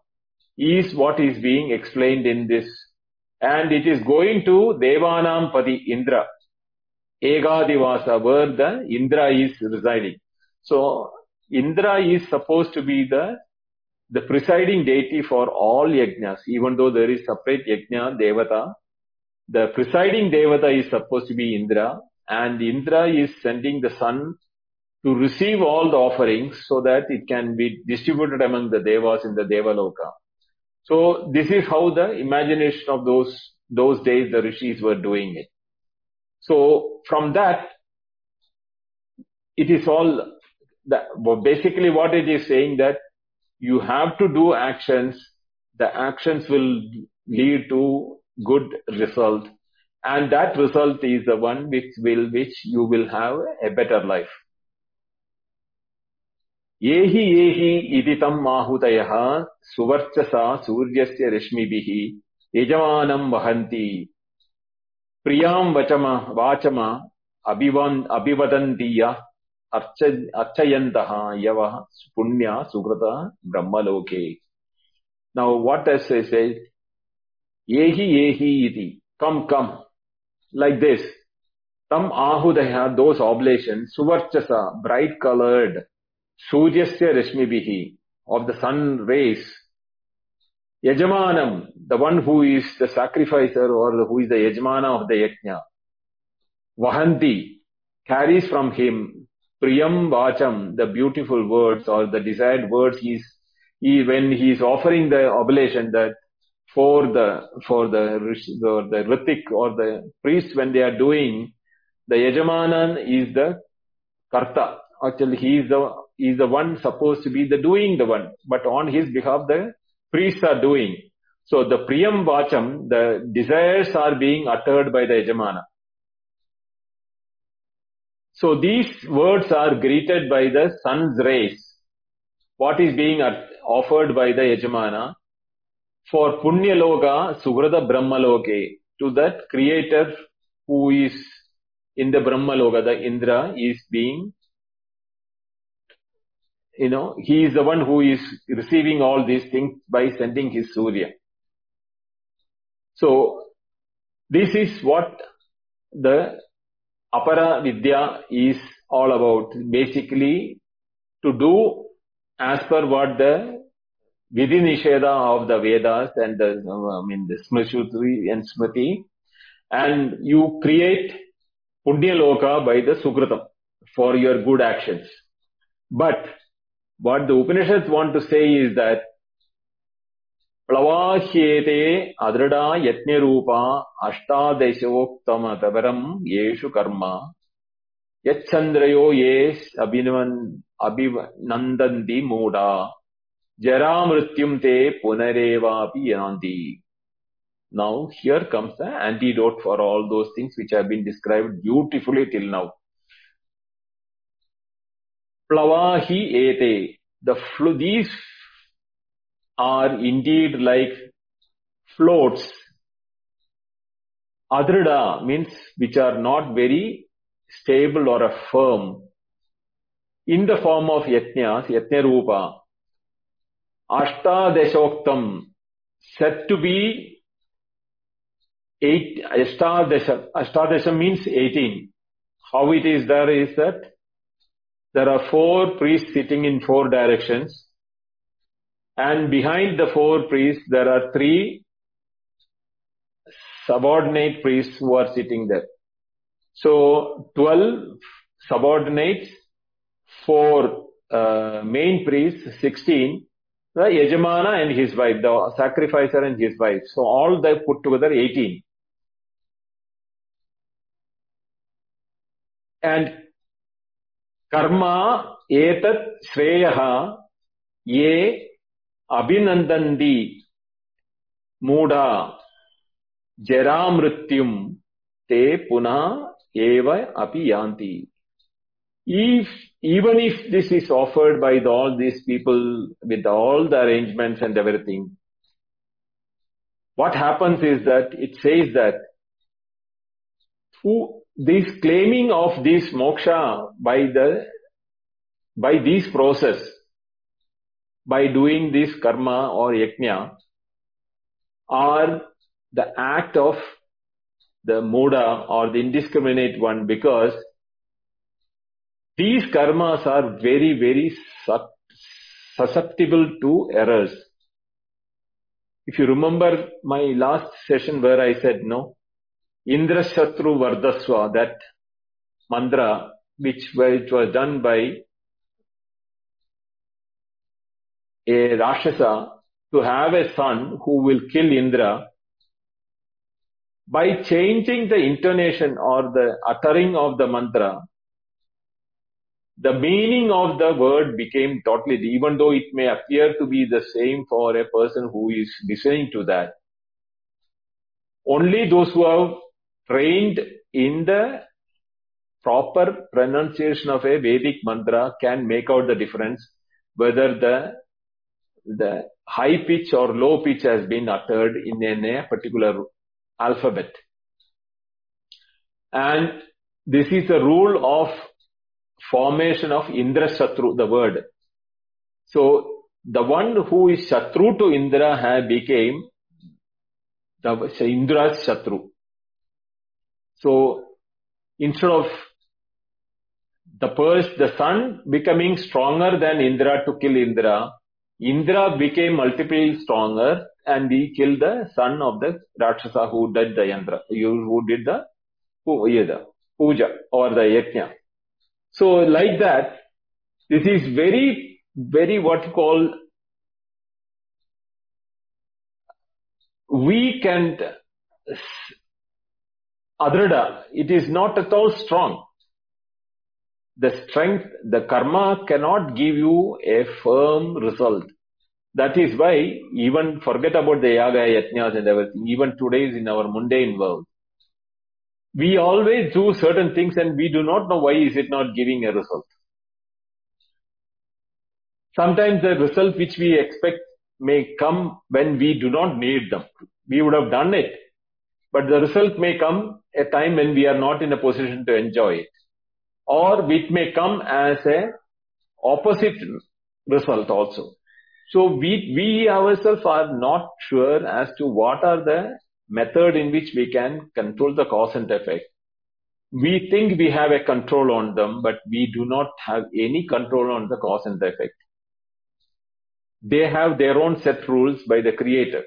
is what is being explained in this. And it is going to devanam pati indra. Egadivasa where the indra is residing so indra is supposed to be the the presiding deity for all yajnas, even though there is separate yajna devata, the presiding devata is supposed to be Indra, and Indra is sending the sun to receive all the offerings so that it can be distributed among the devas in the Devaloka. So this is how the imagination of those those days the rishis were doing it. So from that, it is all Basically, what it is saying that you have to do actions, the actions will lead to good result, and that result is the one which will, which you will have a better life. ఏహి ఏహి ఇది తమ్ ఆహుతయ సువర్చసా సూర్యస్య రశ్మిభిః యజమానం వహంతి ప్రియాం వచమ వాచమ అభివన్ అభివదంతీయ urge अर्चयन्तः यवः पुण्या सुकृतः ब्रह्मलोके। नौ what S A से एहि एहि इति। कम् कम्। Like this तम् आहूदय दोस् आब्लेशन् सुवर्चसा bright coloured सूर्यस्य रश्मिभिः of the sun rays Yajamanam, the one who is the sacrificer or who is the yajamana of the yajna. Vahanti carries from him priyam vacham the beautiful words or the desired words he is he when he is offering the oblation that for the for the or the ritik or the priest when they are doing the yajamanan is the karta. Actually he is the he is the one supposed to be the doing the one but on his behalf the priests are doing. So the priyam vacham the desires are being uttered by the yajamana so these words are greeted by the sun's rays what is being offered by the Yajamana for Punyaloka Sugrada Brahmaloke to that creator who is in the Brahmaloka, the Indra is being, you know, he is the one who is receiving all these things by sending his Surya. So, this is what the Apara Vidya is all about. Basically, to do as per what the Vidhi Nisheda of the Vedas and the, I mean, the Smrishutri and Smriti, and you create Punya Loka by the Sukritam for your good actions. But what the Upanishads want to say is that प्लवाह्येते अदृढा यज्ञरूपा अष्टादशोक्तमतपरम् येषु कर्म यच्छन्द्रयो ये अभिनवन् अभिनन्दन्ति मूढा जरामृत्युम् ते पुनरेवापि यान्ति Now here comes the antidote for all those things which have been described beautifully till now. Plavahi ete. The fl- these are indeed like floats. Adrida means which are not very stable or firm in the form of yajnas, yajna rupa. Ashtadeshoktam said to be eight, Ashtadesha. Ashtadesha means 18. How it is there is that there are four priests sitting in four directions and behind the four priests there are three subordinate priests who are sitting there. So 12 subordinates, four uh, main priests, 16, the Yajamana and his wife, the sacrificer and his wife. So all they put together 18. And karma etat shreyaha ye అభినందండి మూఢా జరామృత్యుం తే పునః eva api yanti. If, even if this is offered by all these people with all the arrangements and everything, what happens is that it says that who this claiming of this moksha by the by this process by doing this karma or yajna, are the act of the muda or the indiscriminate one because these karmas are very, very susceptible to errors. If you remember my last session where I said no, Indra Shatru Vardaswa, that mantra which, which was done by a Rakshasa to have a son who will kill Indra by changing the intonation or the uttering of the mantra, the meaning of the word became totally, even though it may appear to be the same for a person who is listening to that. Only those who have trained in the proper pronunciation of a Vedic mantra can make out the difference whether the the high pitch or low pitch has been uttered in a particular alphabet. And this is the rule of formation of Indra Shatru, the word. So the one who is Shatru to Indra became the Indra's Shatru. So instead of the the sun becoming stronger than Indra to kill Indra, Indra became multiply stronger and he killed the son of the Rakshasa who did the Yandra, who did the puja or the yajna. So like that, this is very, very what you call weak and adrida. It is not at all strong. The strength, the karma cannot give you a firm result. That is why even forget about the yaga, yajnas and everything, even today is in our mundane world. We always do certain things and we do not know why is it not giving a result. Sometimes the result which we expect may come when we do not need them. We would have done it, but the result may come a time when we are not in a position to enjoy it. Or it may come as a opposite result also. So we, we ourselves are not sure as to what are the method in which we can control the cause and effect. We think we have a control on them, but we do not have any control on the cause and effect. They have their own set rules by the creator.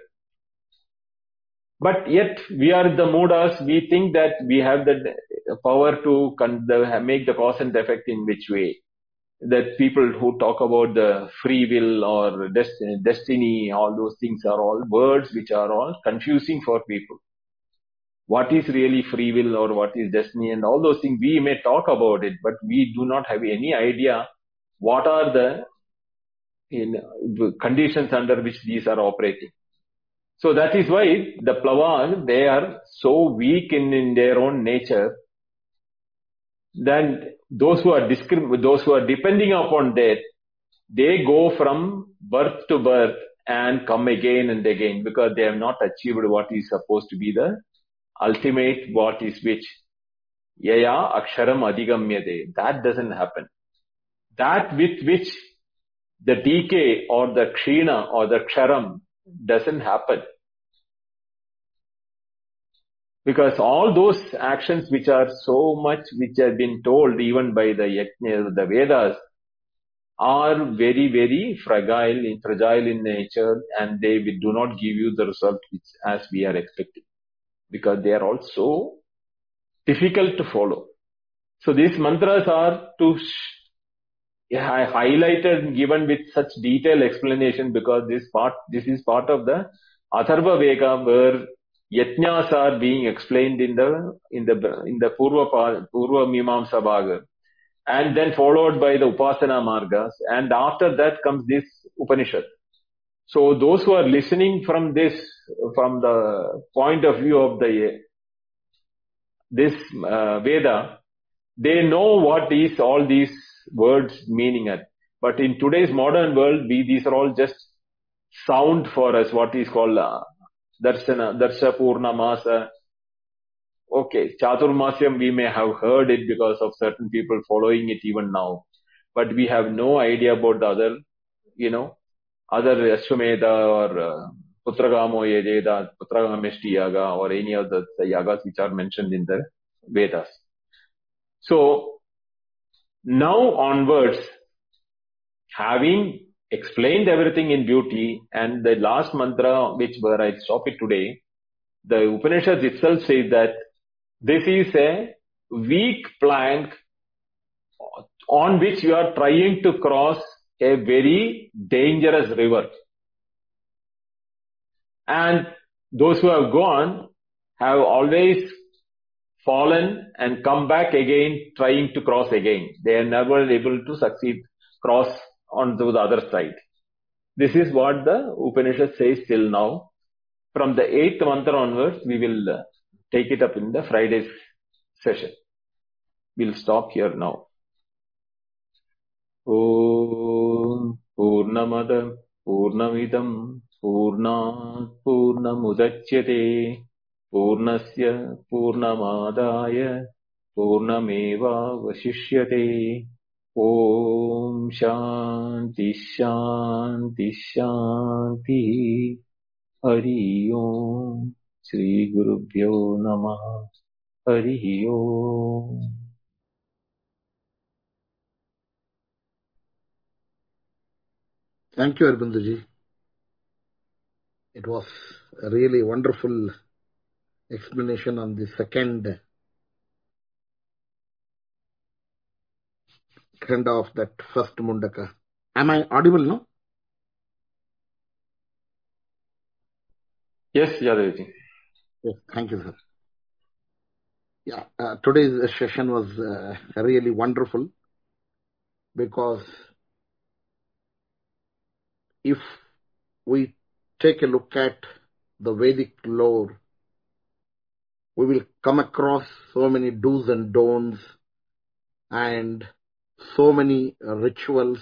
But yet we are the mudas, we think that we have the power to make the cause and effect in which way that people who talk about the free will or destiny, destiny, all those things are all words which are all confusing for people. What is really free will or what is destiny and all those things, we may talk about it, but we do not have any idea what are the in, conditions under which these are operating. So that is why the Plavas, they are so weak in, in their own nature. Then those who are discrim- those who are depending upon death, they go from birth to birth and come again and again because they have not achieved what is supposed to be the ultimate what is which. Yaya aksharam adhigamyade. That doesn't happen. That with which the decay or the kshina or the ksharam doesn't happen. Because all those actions which are so much, which have been told even by the, the Vedas, are very, very fragile, fragile in nature and they do not give you the result which, as we are expecting. Because they are also difficult to follow. So these mantras are to highlighted given with such detailed explanation because this part, this is part of the Atharva Veda where yajnas are being explained in the, in the, in the Purva, Purva Mimamsa Bhaga and then followed by the Upasana Margas and after that comes this Upanishad. So those who are listening from this, from the point of view of the, this uh, Veda, they know what is all these words meaning at. But in today's modern world, we, these are all just sound for us, what is called uh, darshana darsha purna masa okay Chaturmasya we may have heard it because of certain people following it even now but we have no idea about the other you know other Ashvamedha और पुत्रगामो येदा पुत्रगामेष्टि याग और any of the yagas which are mention in the Vedas so now onwards having explained everything in beauty and the last mantra which where I stop it today, the Upanishads itself says that this is a weak plank on which you are trying to cross a very dangerous river. And those who have gone have always fallen and come back again trying to cross again. They are never able to succeed, cross onto the other side. This is what the Upanishad says till now. From the eighth mantra onwards, we will uh, take it up in the Friday's session. We'll stop here now. ॐ पूर्णमद पूर्णमिदम् पूर्णात् पूर्णमुदच्यते पूर्णस्य पूर्णमादाय पूर्णमेवावशिष्यते ॐ शान्ति शान्ति शान्तिः हरि ओम् श्रीगुरुभ्यो नमः हरिः ओम् Thank you, Arbinduji. It was a really wonderful explanation on the second khanda of that first Mundaka. Am I audible now? Yes, Yadav Yes, thank you, sir. Yeah, uh, today's session was uh, really wonderful because if we take a look at the Vedic lore, we will come across so many do's and don'ts and so many rituals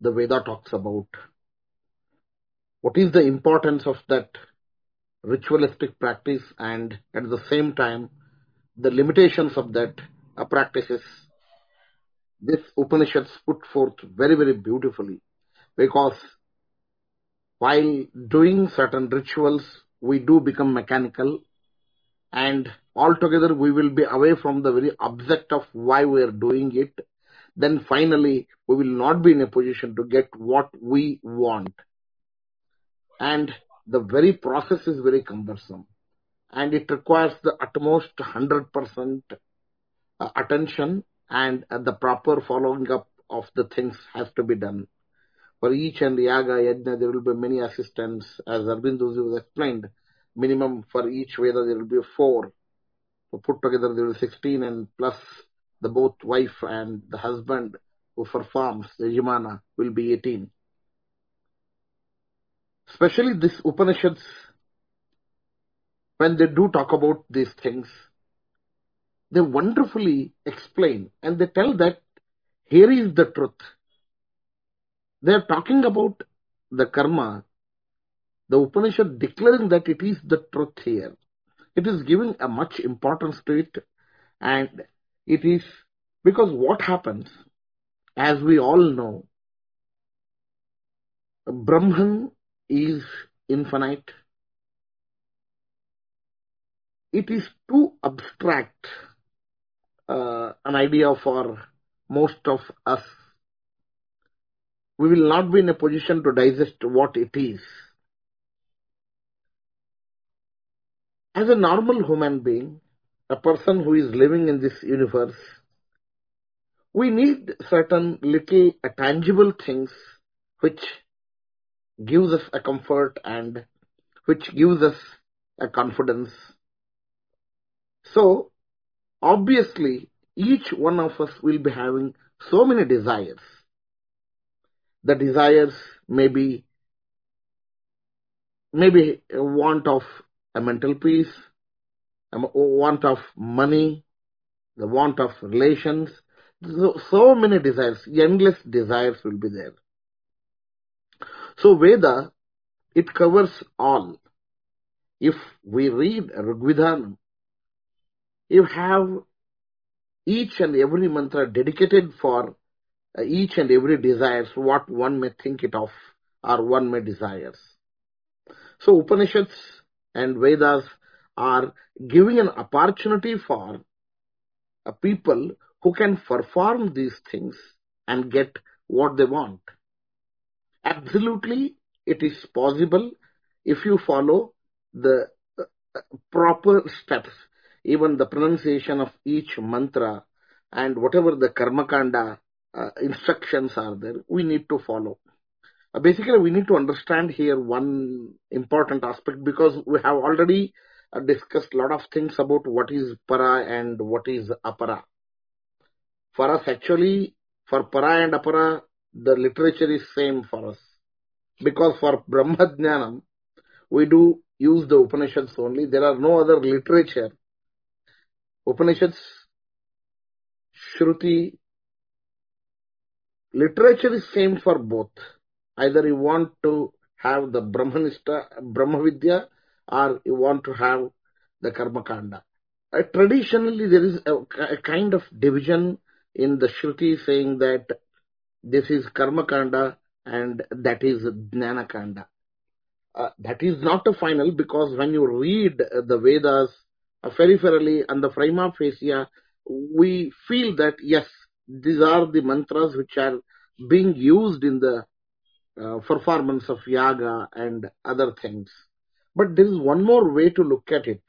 the Veda talks about. What is the importance of that ritualistic practice and at the same time the limitations of that practices? This Upanishads put forth very, very beautifully because while doing certain rituals, we do become mechanical and altogether we will be away from the very object of why we are doing it. Then finally, we will not be in a position to get what we want. And the very process is very cumbersome and it requires the utmost 100% uh, attention and uh, the proper following up of the things has to be done. For each and yaga, yajna, there will be many assistants, as Arbinduji was explained. Minimum for each Veda, there will be four. Put together, there will be 16 and plus the both wife and the husband who performs, the Yajamana, will be 18. especially this Upanishads, when they do talk about these things, they wonderfully explain and they tell that here is the truth. They are talking about the karma, the Upanishad declaring that it is the truth here. It is giving a much importance to it and it is because what happens, as we all know, Brahman is infinite. It is too abstract uh, an idea for most of us. We will not be in a position to digest what it is. As a normal human being, a person who is living in this universe, we need certain little uh, tangible things which gives us a comfort and which gives us a confidence. So, obviously, each one of us will be having so many desires. The desires may be maybe a want of a mental peace, want of money, the want of relations. So, so many desires, endless desires will be there. So Veda, it covers all. If we read Rigvedanam, you have each and every mantra dedicated for uh, each and every desires, what one may think it of or one may desires. So Upanishads and Vedas are giving an opportunity for a people who can perform these things and get what they want. Absolutely, it is possible if you follow the uh, proper steps, even the pronunciation of each mantra and whatever the karmakanda uh, instructions are there, we need to follow. Uh, basically, we need to understand here one important aspect because we have already discussed a lot of things about what is para and what is apara. For us, actually, for para and apara, the literature is same for us. Because for Brahma we do use the Upanishads only. There are no other literature. Upanishads, Shruti, literature is same for both. Either you want to have the Brahmanishtha, Brahmavidya or you want to have the Karmakanda. Uh, traditionally, there is a, a, kind of division in the Shruti saying that this is Karmakanda and that is Jnana Kanda. Uh, that is not a final because when you read the Vedas uh, peripherally and the prima facie, we feel that yes, these are the mantras which are being used in the uh, performance of yaga and other things. But there is one more way to look at it.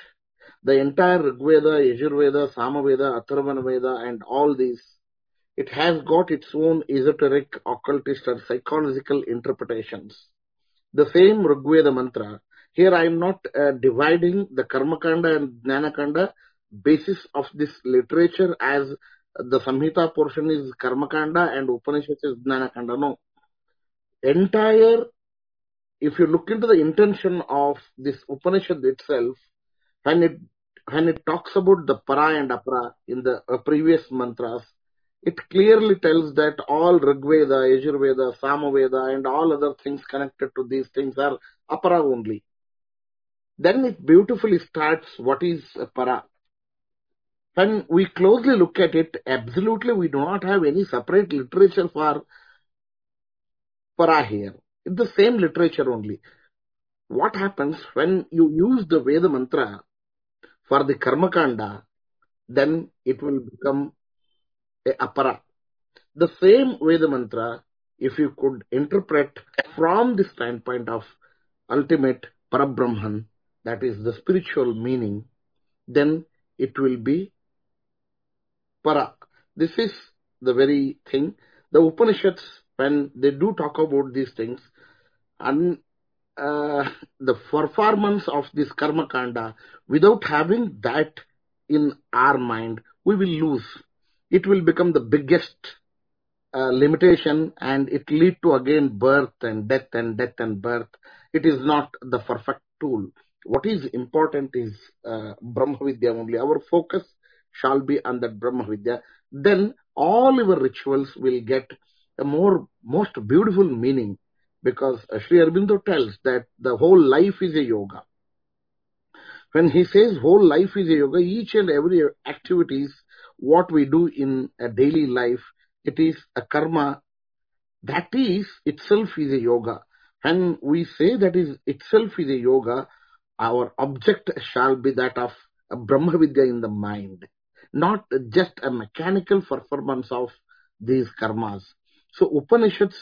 The entire Rigveda, Yajurveda, Samaveda, Atharvana Veda and all these it has got its own esoteric, occultist or psychological interpretations. The same Rigveda mantra. Here I am not uh, dividing the Karmakanda and Jnanakanda basis of this literature as the Samhita portion is Karmakanda and Upanishad is Jnanakanda. No. Entire, if you look into the intention of this Upanishad itself, when it when it talks about the para and apara in the uh, previous mantras, it clearly tells that all Rigveda, Yajurveda, Samaveda and all other things connected to these things are apara only. Then it beautifully starts what is para. When we closely look at it, absolutely we do not have any separate literature for para here. It's the same literature only. What happens when you use the Veda mantra for the Karmakanda, then it will become a apara. The same Veda mantra, if you could interpret from the standpoint of ultimate Parabrahman, that is the spiritual meaning, then it will be para. This is the very thing. The Upanishads, when they do talk about these things, and uh, the performance of this karma kanda, without having that in our mind, we will lose it will become the biggest uh, limitation and it lead to again birth and death and death and birth it is not the perfect tool. What is important is uh, Brahma Vidya only. Our focus shall be on that Brahma Vidya. Then all our rituals will get a more most beautiful meaning because Sri Aurobindo tells that the whole life is a yoga. When he says whole life is a yoga, each and every activities, what we do in a daily life, it is a karma. That is itself is a yoga. When we say that is itself is a yoga, our object shall be that of Brahma Vidya in the mind, not just a mechanical performance of these karmas. So Upanishads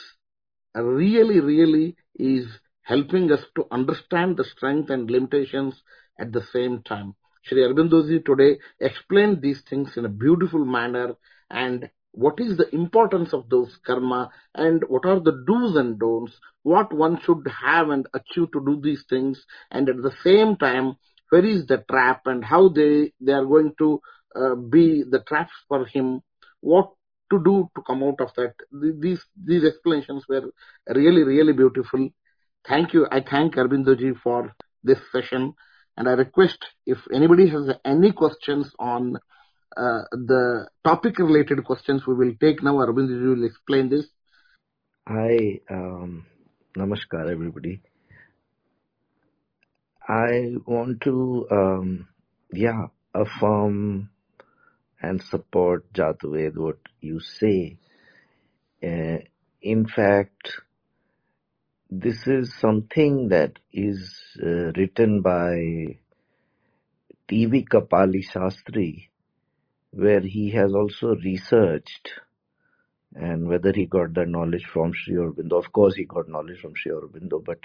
really, really is helping us to understand the strength and limitations at the same time. Shri Aurobindoji today explained these things in a beautiful manner. And what is the importance of those karma? And what are the do's and don'ts, what one should have and achieve to do these things? And at the same time where is the trap? And how they, they are going to uh, be the traps for him, what to do to come out of that. These, these explanations were really, really beautiful. Thank you. I thank Aurobindoji for this session and I request if anybody has any questions on uh, the topic related questions we will take now. Aurobindoji will explain this. Hi, um, namaskar everybody. I want to, um, yeah, affirm and support Jataved, what you say. Uh, in fact, this is something that is uh, written by T.V. Kapali Sastry, where he has also researched and whether he got the knowledge from Sri Aurobindo. Of course, he got knowledge from Sri Aurobindo, but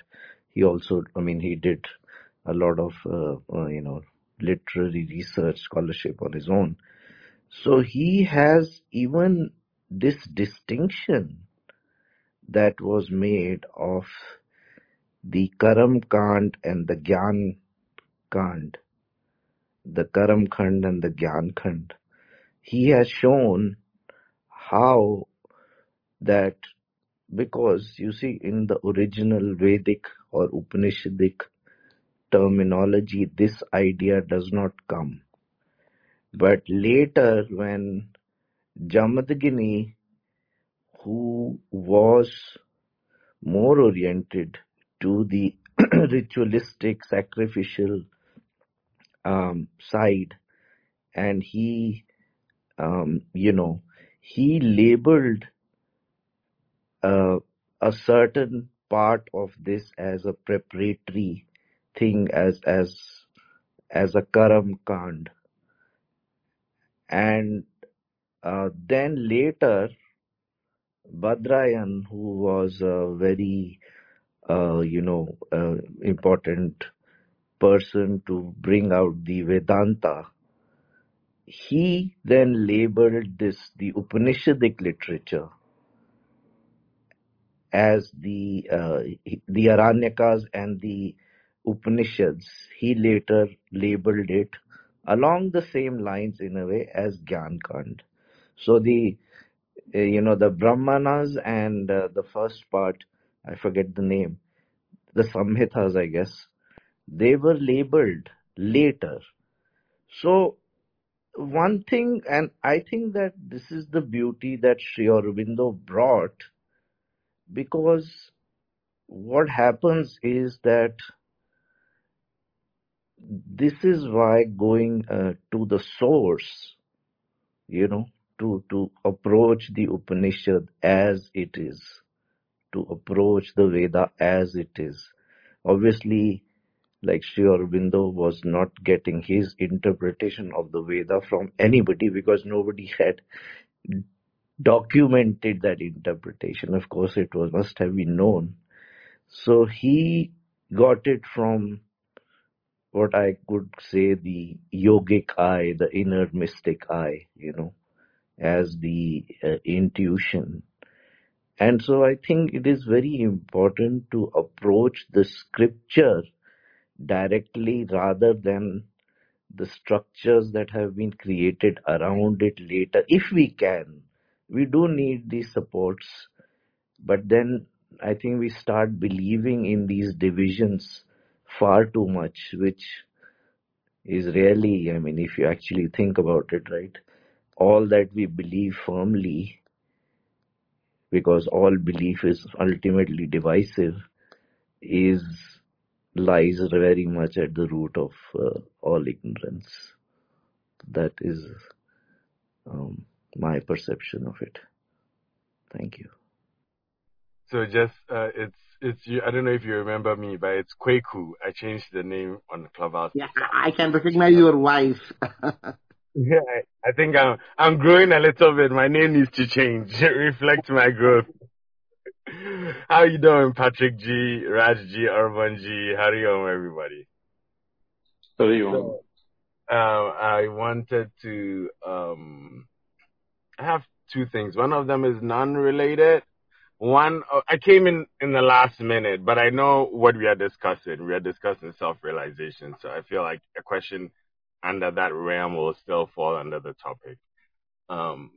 he also, I mean, he did a lot of, uh, uh, you know, literary research scholarship on his own. So he has even this distinction that was made of the Karam Kand and the Gyan Kand, the Karam Khand and the Gyan Khand. He has shown how that because you see in the original Vedic or Upanishadic terminology, this idea does not come. But later when Jamadagini, who was more oriented to the ritualistic sacrificial um, side and he um, you know he labeled uh, a certain part of this as a preparatory thing as as as a karam kand and uh, then later Badrayan who was a very uh, you know uh, important person to bring out the Vedanta he then labeled this the Upanishadic literature as the uh, the Aranyakas and the Upanishads. He later labeled it along the same lines in a way as Gyan Kand. So the uh, you know the Brahmanas and uh, the first part, I forget the name, the Samhitas, I guess, they were labeled later. So one thing, and I think that this is the beauty that Sri Aurobindo brought, because what happens is that this is why going uh, to the source, you know, to, to approach the Upanishad as it is, to approach the Veda as it is. Obviously, like Sri Aurobindo was not getting his interpretation of the Veda from anybody because nobody had documented that interpretation. Of course, it was must have been known. So he got it from what I could say the yogic eye, the inner mystic eye, you know, as the uh, intuition. And so I think it is very important to approach the scripture directly rather than the structures that have been created around it later, if we can. We do need these supports, but then I think we start believing in these divisions far too much, which is really, I mean, if you actually think about it, right? All that we believe firmly, because all belief is ultimately divisive, is lies very much at the root of uh, all ignorance. That is um, my perception of it. Thank you. So just uh, it's it's you. I don't know if you remember me, but it's Kweku. I changed the name on the Clubhouse. Yeah, I I can recognize your voice. Yeah, I I think I'm I'm growing a little bit. My name needs to change, reflect my growth. How you doing, Patrick G, Raj G, Urban G, Hariom, everybody? How Sorry, Om. Um, I wanted to um, I have two things. One of them is non-related. One, uh, I came in in the last minute, but I know what we are discussing. We are discussing self-realization, so I feel like a question under that realm will still fall under the topic. Um,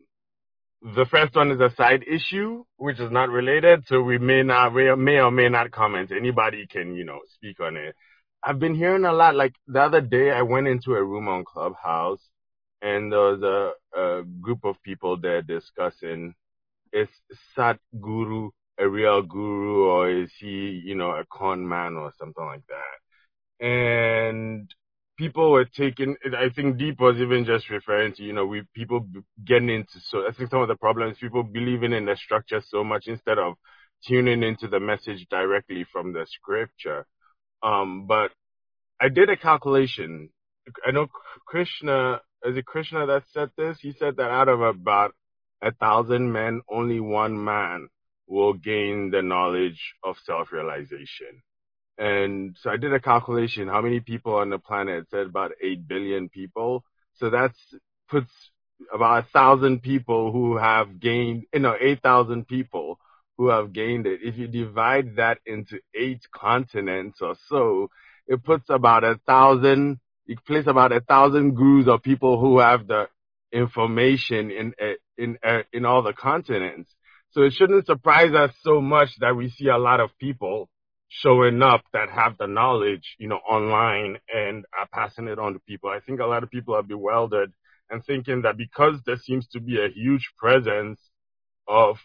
the first one is a side issue, which is not related, so we may not, we may or may not comment. Anybody can, you know, speak on it. I've been hearing a lot. Like the other day, I went into a room on Clubhouse, and there was a, a group of people there discussing is Sat Guru a real guru or is he, you know, a con man or something like that? And people were taking, I think Deep was even just referring to, you know, we people getting into, so I think some of the problems, people believing in the structure so much instead of tuning into the message directly from the scripture. Um, but I did a calculation. I know Krishna, is it Krishna that said this? He said that out of about a thousand men, only one man will gain the knowledge of self-realization. And so I did a calculation, how many people on the planet? Said about 8 billion people. So that's puts about a thousand people who have gained, eh, you know, 8,000 people who have gained it. If you divide that into eight continents or so, it puts about a thousand, it place about a thousand gurus or people who have the information in, in, in all the continents. So it shouldn't surprise us so much that we see a lot of people showing up that have the knowledge, you know, online and are passing it on to people. I think a lot of people are bewildered and thinking that because there seems to be a huge presence of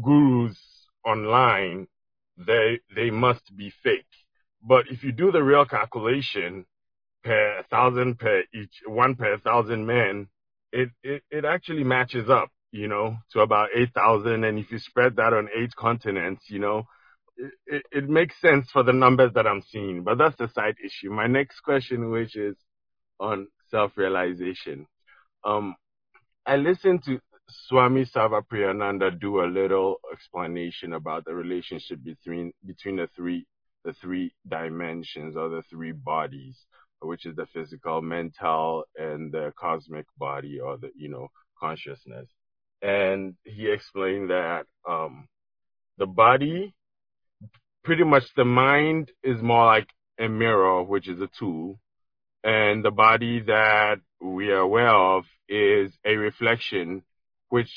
gurus online, they, they must be fake. But if you do the real calculation per thousand per each, one per thousand men, it, it, it actually matches up, you know, to about 8,000. And if you spread that on eight continents, you know, it, it, it makes sense for the numbers that I'm seeing, but that's a side issue. My next question, which is on self-realization. Um, I listened to Swami Sarvapriyananda do a little explanation about the relationship between between the three the three dimensions or the three bodies, which is the physical, mental, and the cosmic body or the you know consciousness. And he explained that um, the body, pretty much the mind is more like a mirror, which is a tool, and the body that we are aware of is a reflection, which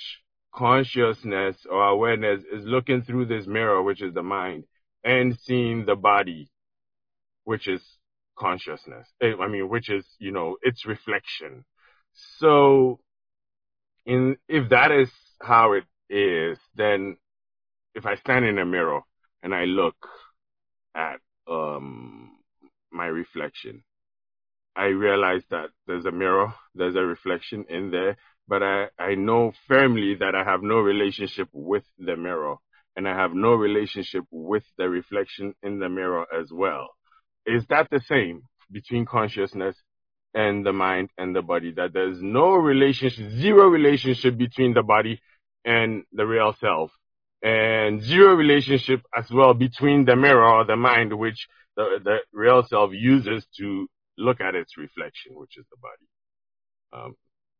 consciousness or awareness is looking through this mirror, which is the mind, and seeing the body, which is consciousness. Eh, I mean, which is, you know, its reflection. So, in, if that is how it is, then if I stand in a mirror and I look at, um, my reflection, I realize that there's a mirror, there's a reflection in there, but I, I know firmly that I have no relationship with the mirror and I have no relationship with the reflection in the mirror as well. Is that the same between consciousness and the mind and the body? That there's no relationship, zero relationship between the body and the real self and zero relationship as well between the mirror or the mind, which the, the real self uses to look at its reflection, which is the body. Um,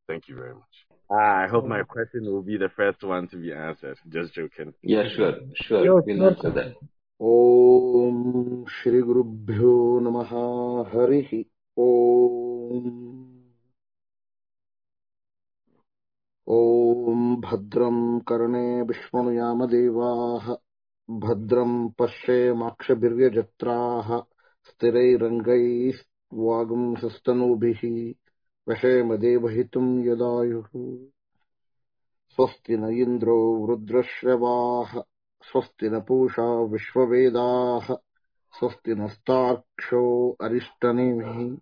thank you very much. Ah, I hope my question will be the first one to be answered. Just joking. Yeah, sure, sure. Sure, We'll answer that. ॐ श्रीगुरुभ्यो नमः। हरिः ॐ। ॐ भद्रम् कर्णे विष्णुयामदेवाः भद्रम् पश्येमाक्षभिर्यजत्राः स्थिरैरङ्गैस्त्वागुंसस्तनूभिः वशेमदेवहितुम् यदायुः। स्वस्ति न इन्द्रो वृद्रश्रवाः स्वस्ति न पूषा विश्ववेदाः, स्वस्ति नस्तार्क्ष्यो अरिष्टनेमिः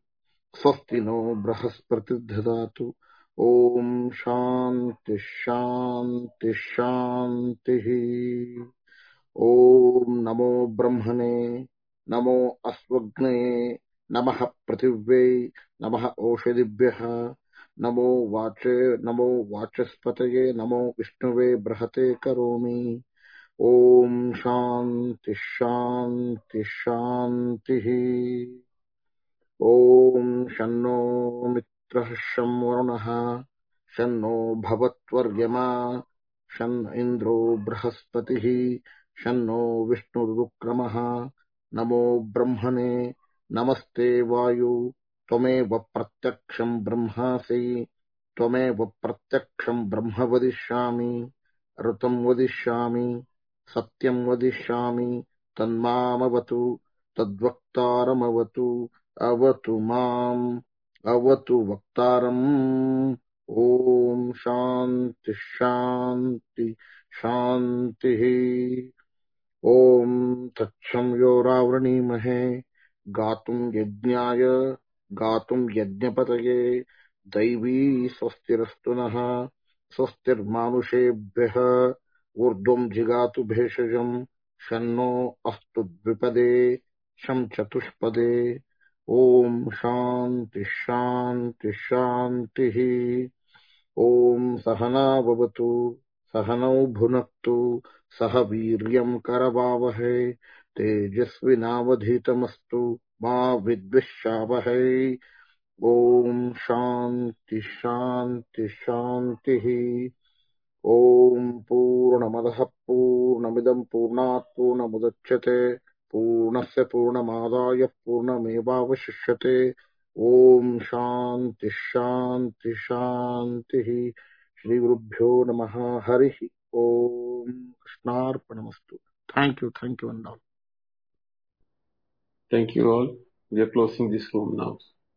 स्वस्ति नो बृहस्पतिर्दधातु ॐ शान्तिः शान्तिः शान्तिः। ॐ नमो ब्रह्मणे, नमो अश्वग्नये नमः पृथिव्यै, नमः ओषधिभ्यः नमो वाचे, नमो वाचस्पतये, नमो विष्णुवे बृहते करोमि। ॐ शान्तिः शान्तिः शान्तिः ॐ शन्नो मित्रः शं वरुणः शन्नो भवत्वर्यमा, शन् इन्द्रो बृहस्पतिः, शन्नो विष्णुरुक्रमः। नमो ब्रह्मणे, नमस्ते वायु, त्वमेव प्रत्यक्षम् ब्रह्मासि, त्वमेव प्रत्यक्षम् ब्रह्म वदिष्यामि ऋतम् वदिष्यामि सत्यम् वदिष्यामि, तन्मामवतु, तद्वक्तारमवतु, अवतु माम्, अवतु वक्तारम्। ॐ शान्ति शान्ति, शान्तिः। ॐ तच्छं यो रावृणीमहे यज्ञाय गातुम् यज्ञपतये, दैवी स्वस्तिरस्तु नः, स्वस्तिर्मानुषेभ्यः। ऊर्ध्वम् जिगातु भेषजम् शन्नो अस्तु द्विपदे, शं चतुष्पदे। ॐ शान्तिः शान्तिः शान्तिः। ॐ सहना सहनौ भुनक्तु, सह वीर्यम् करवावहै, तेजस्विनावधीतमस्तु मा विद्विषावहै। ॐ शान्ति शान्ति, शान्तिः। ॐ पूर्णमदः पूर्णमिदम् पूर्णात् पूर्णमुदच्यते पूर्णस्य पूर्णमादाय पूर्णमेवावशिष्यते। ॐ शान्ति शान्ति शान्तिः। श्रीगुरुभ्यो नमः। हरिः ॐ कृष्णार्पणमस्तु। Thank you thank you and all. Thank you all. We are closing this room now.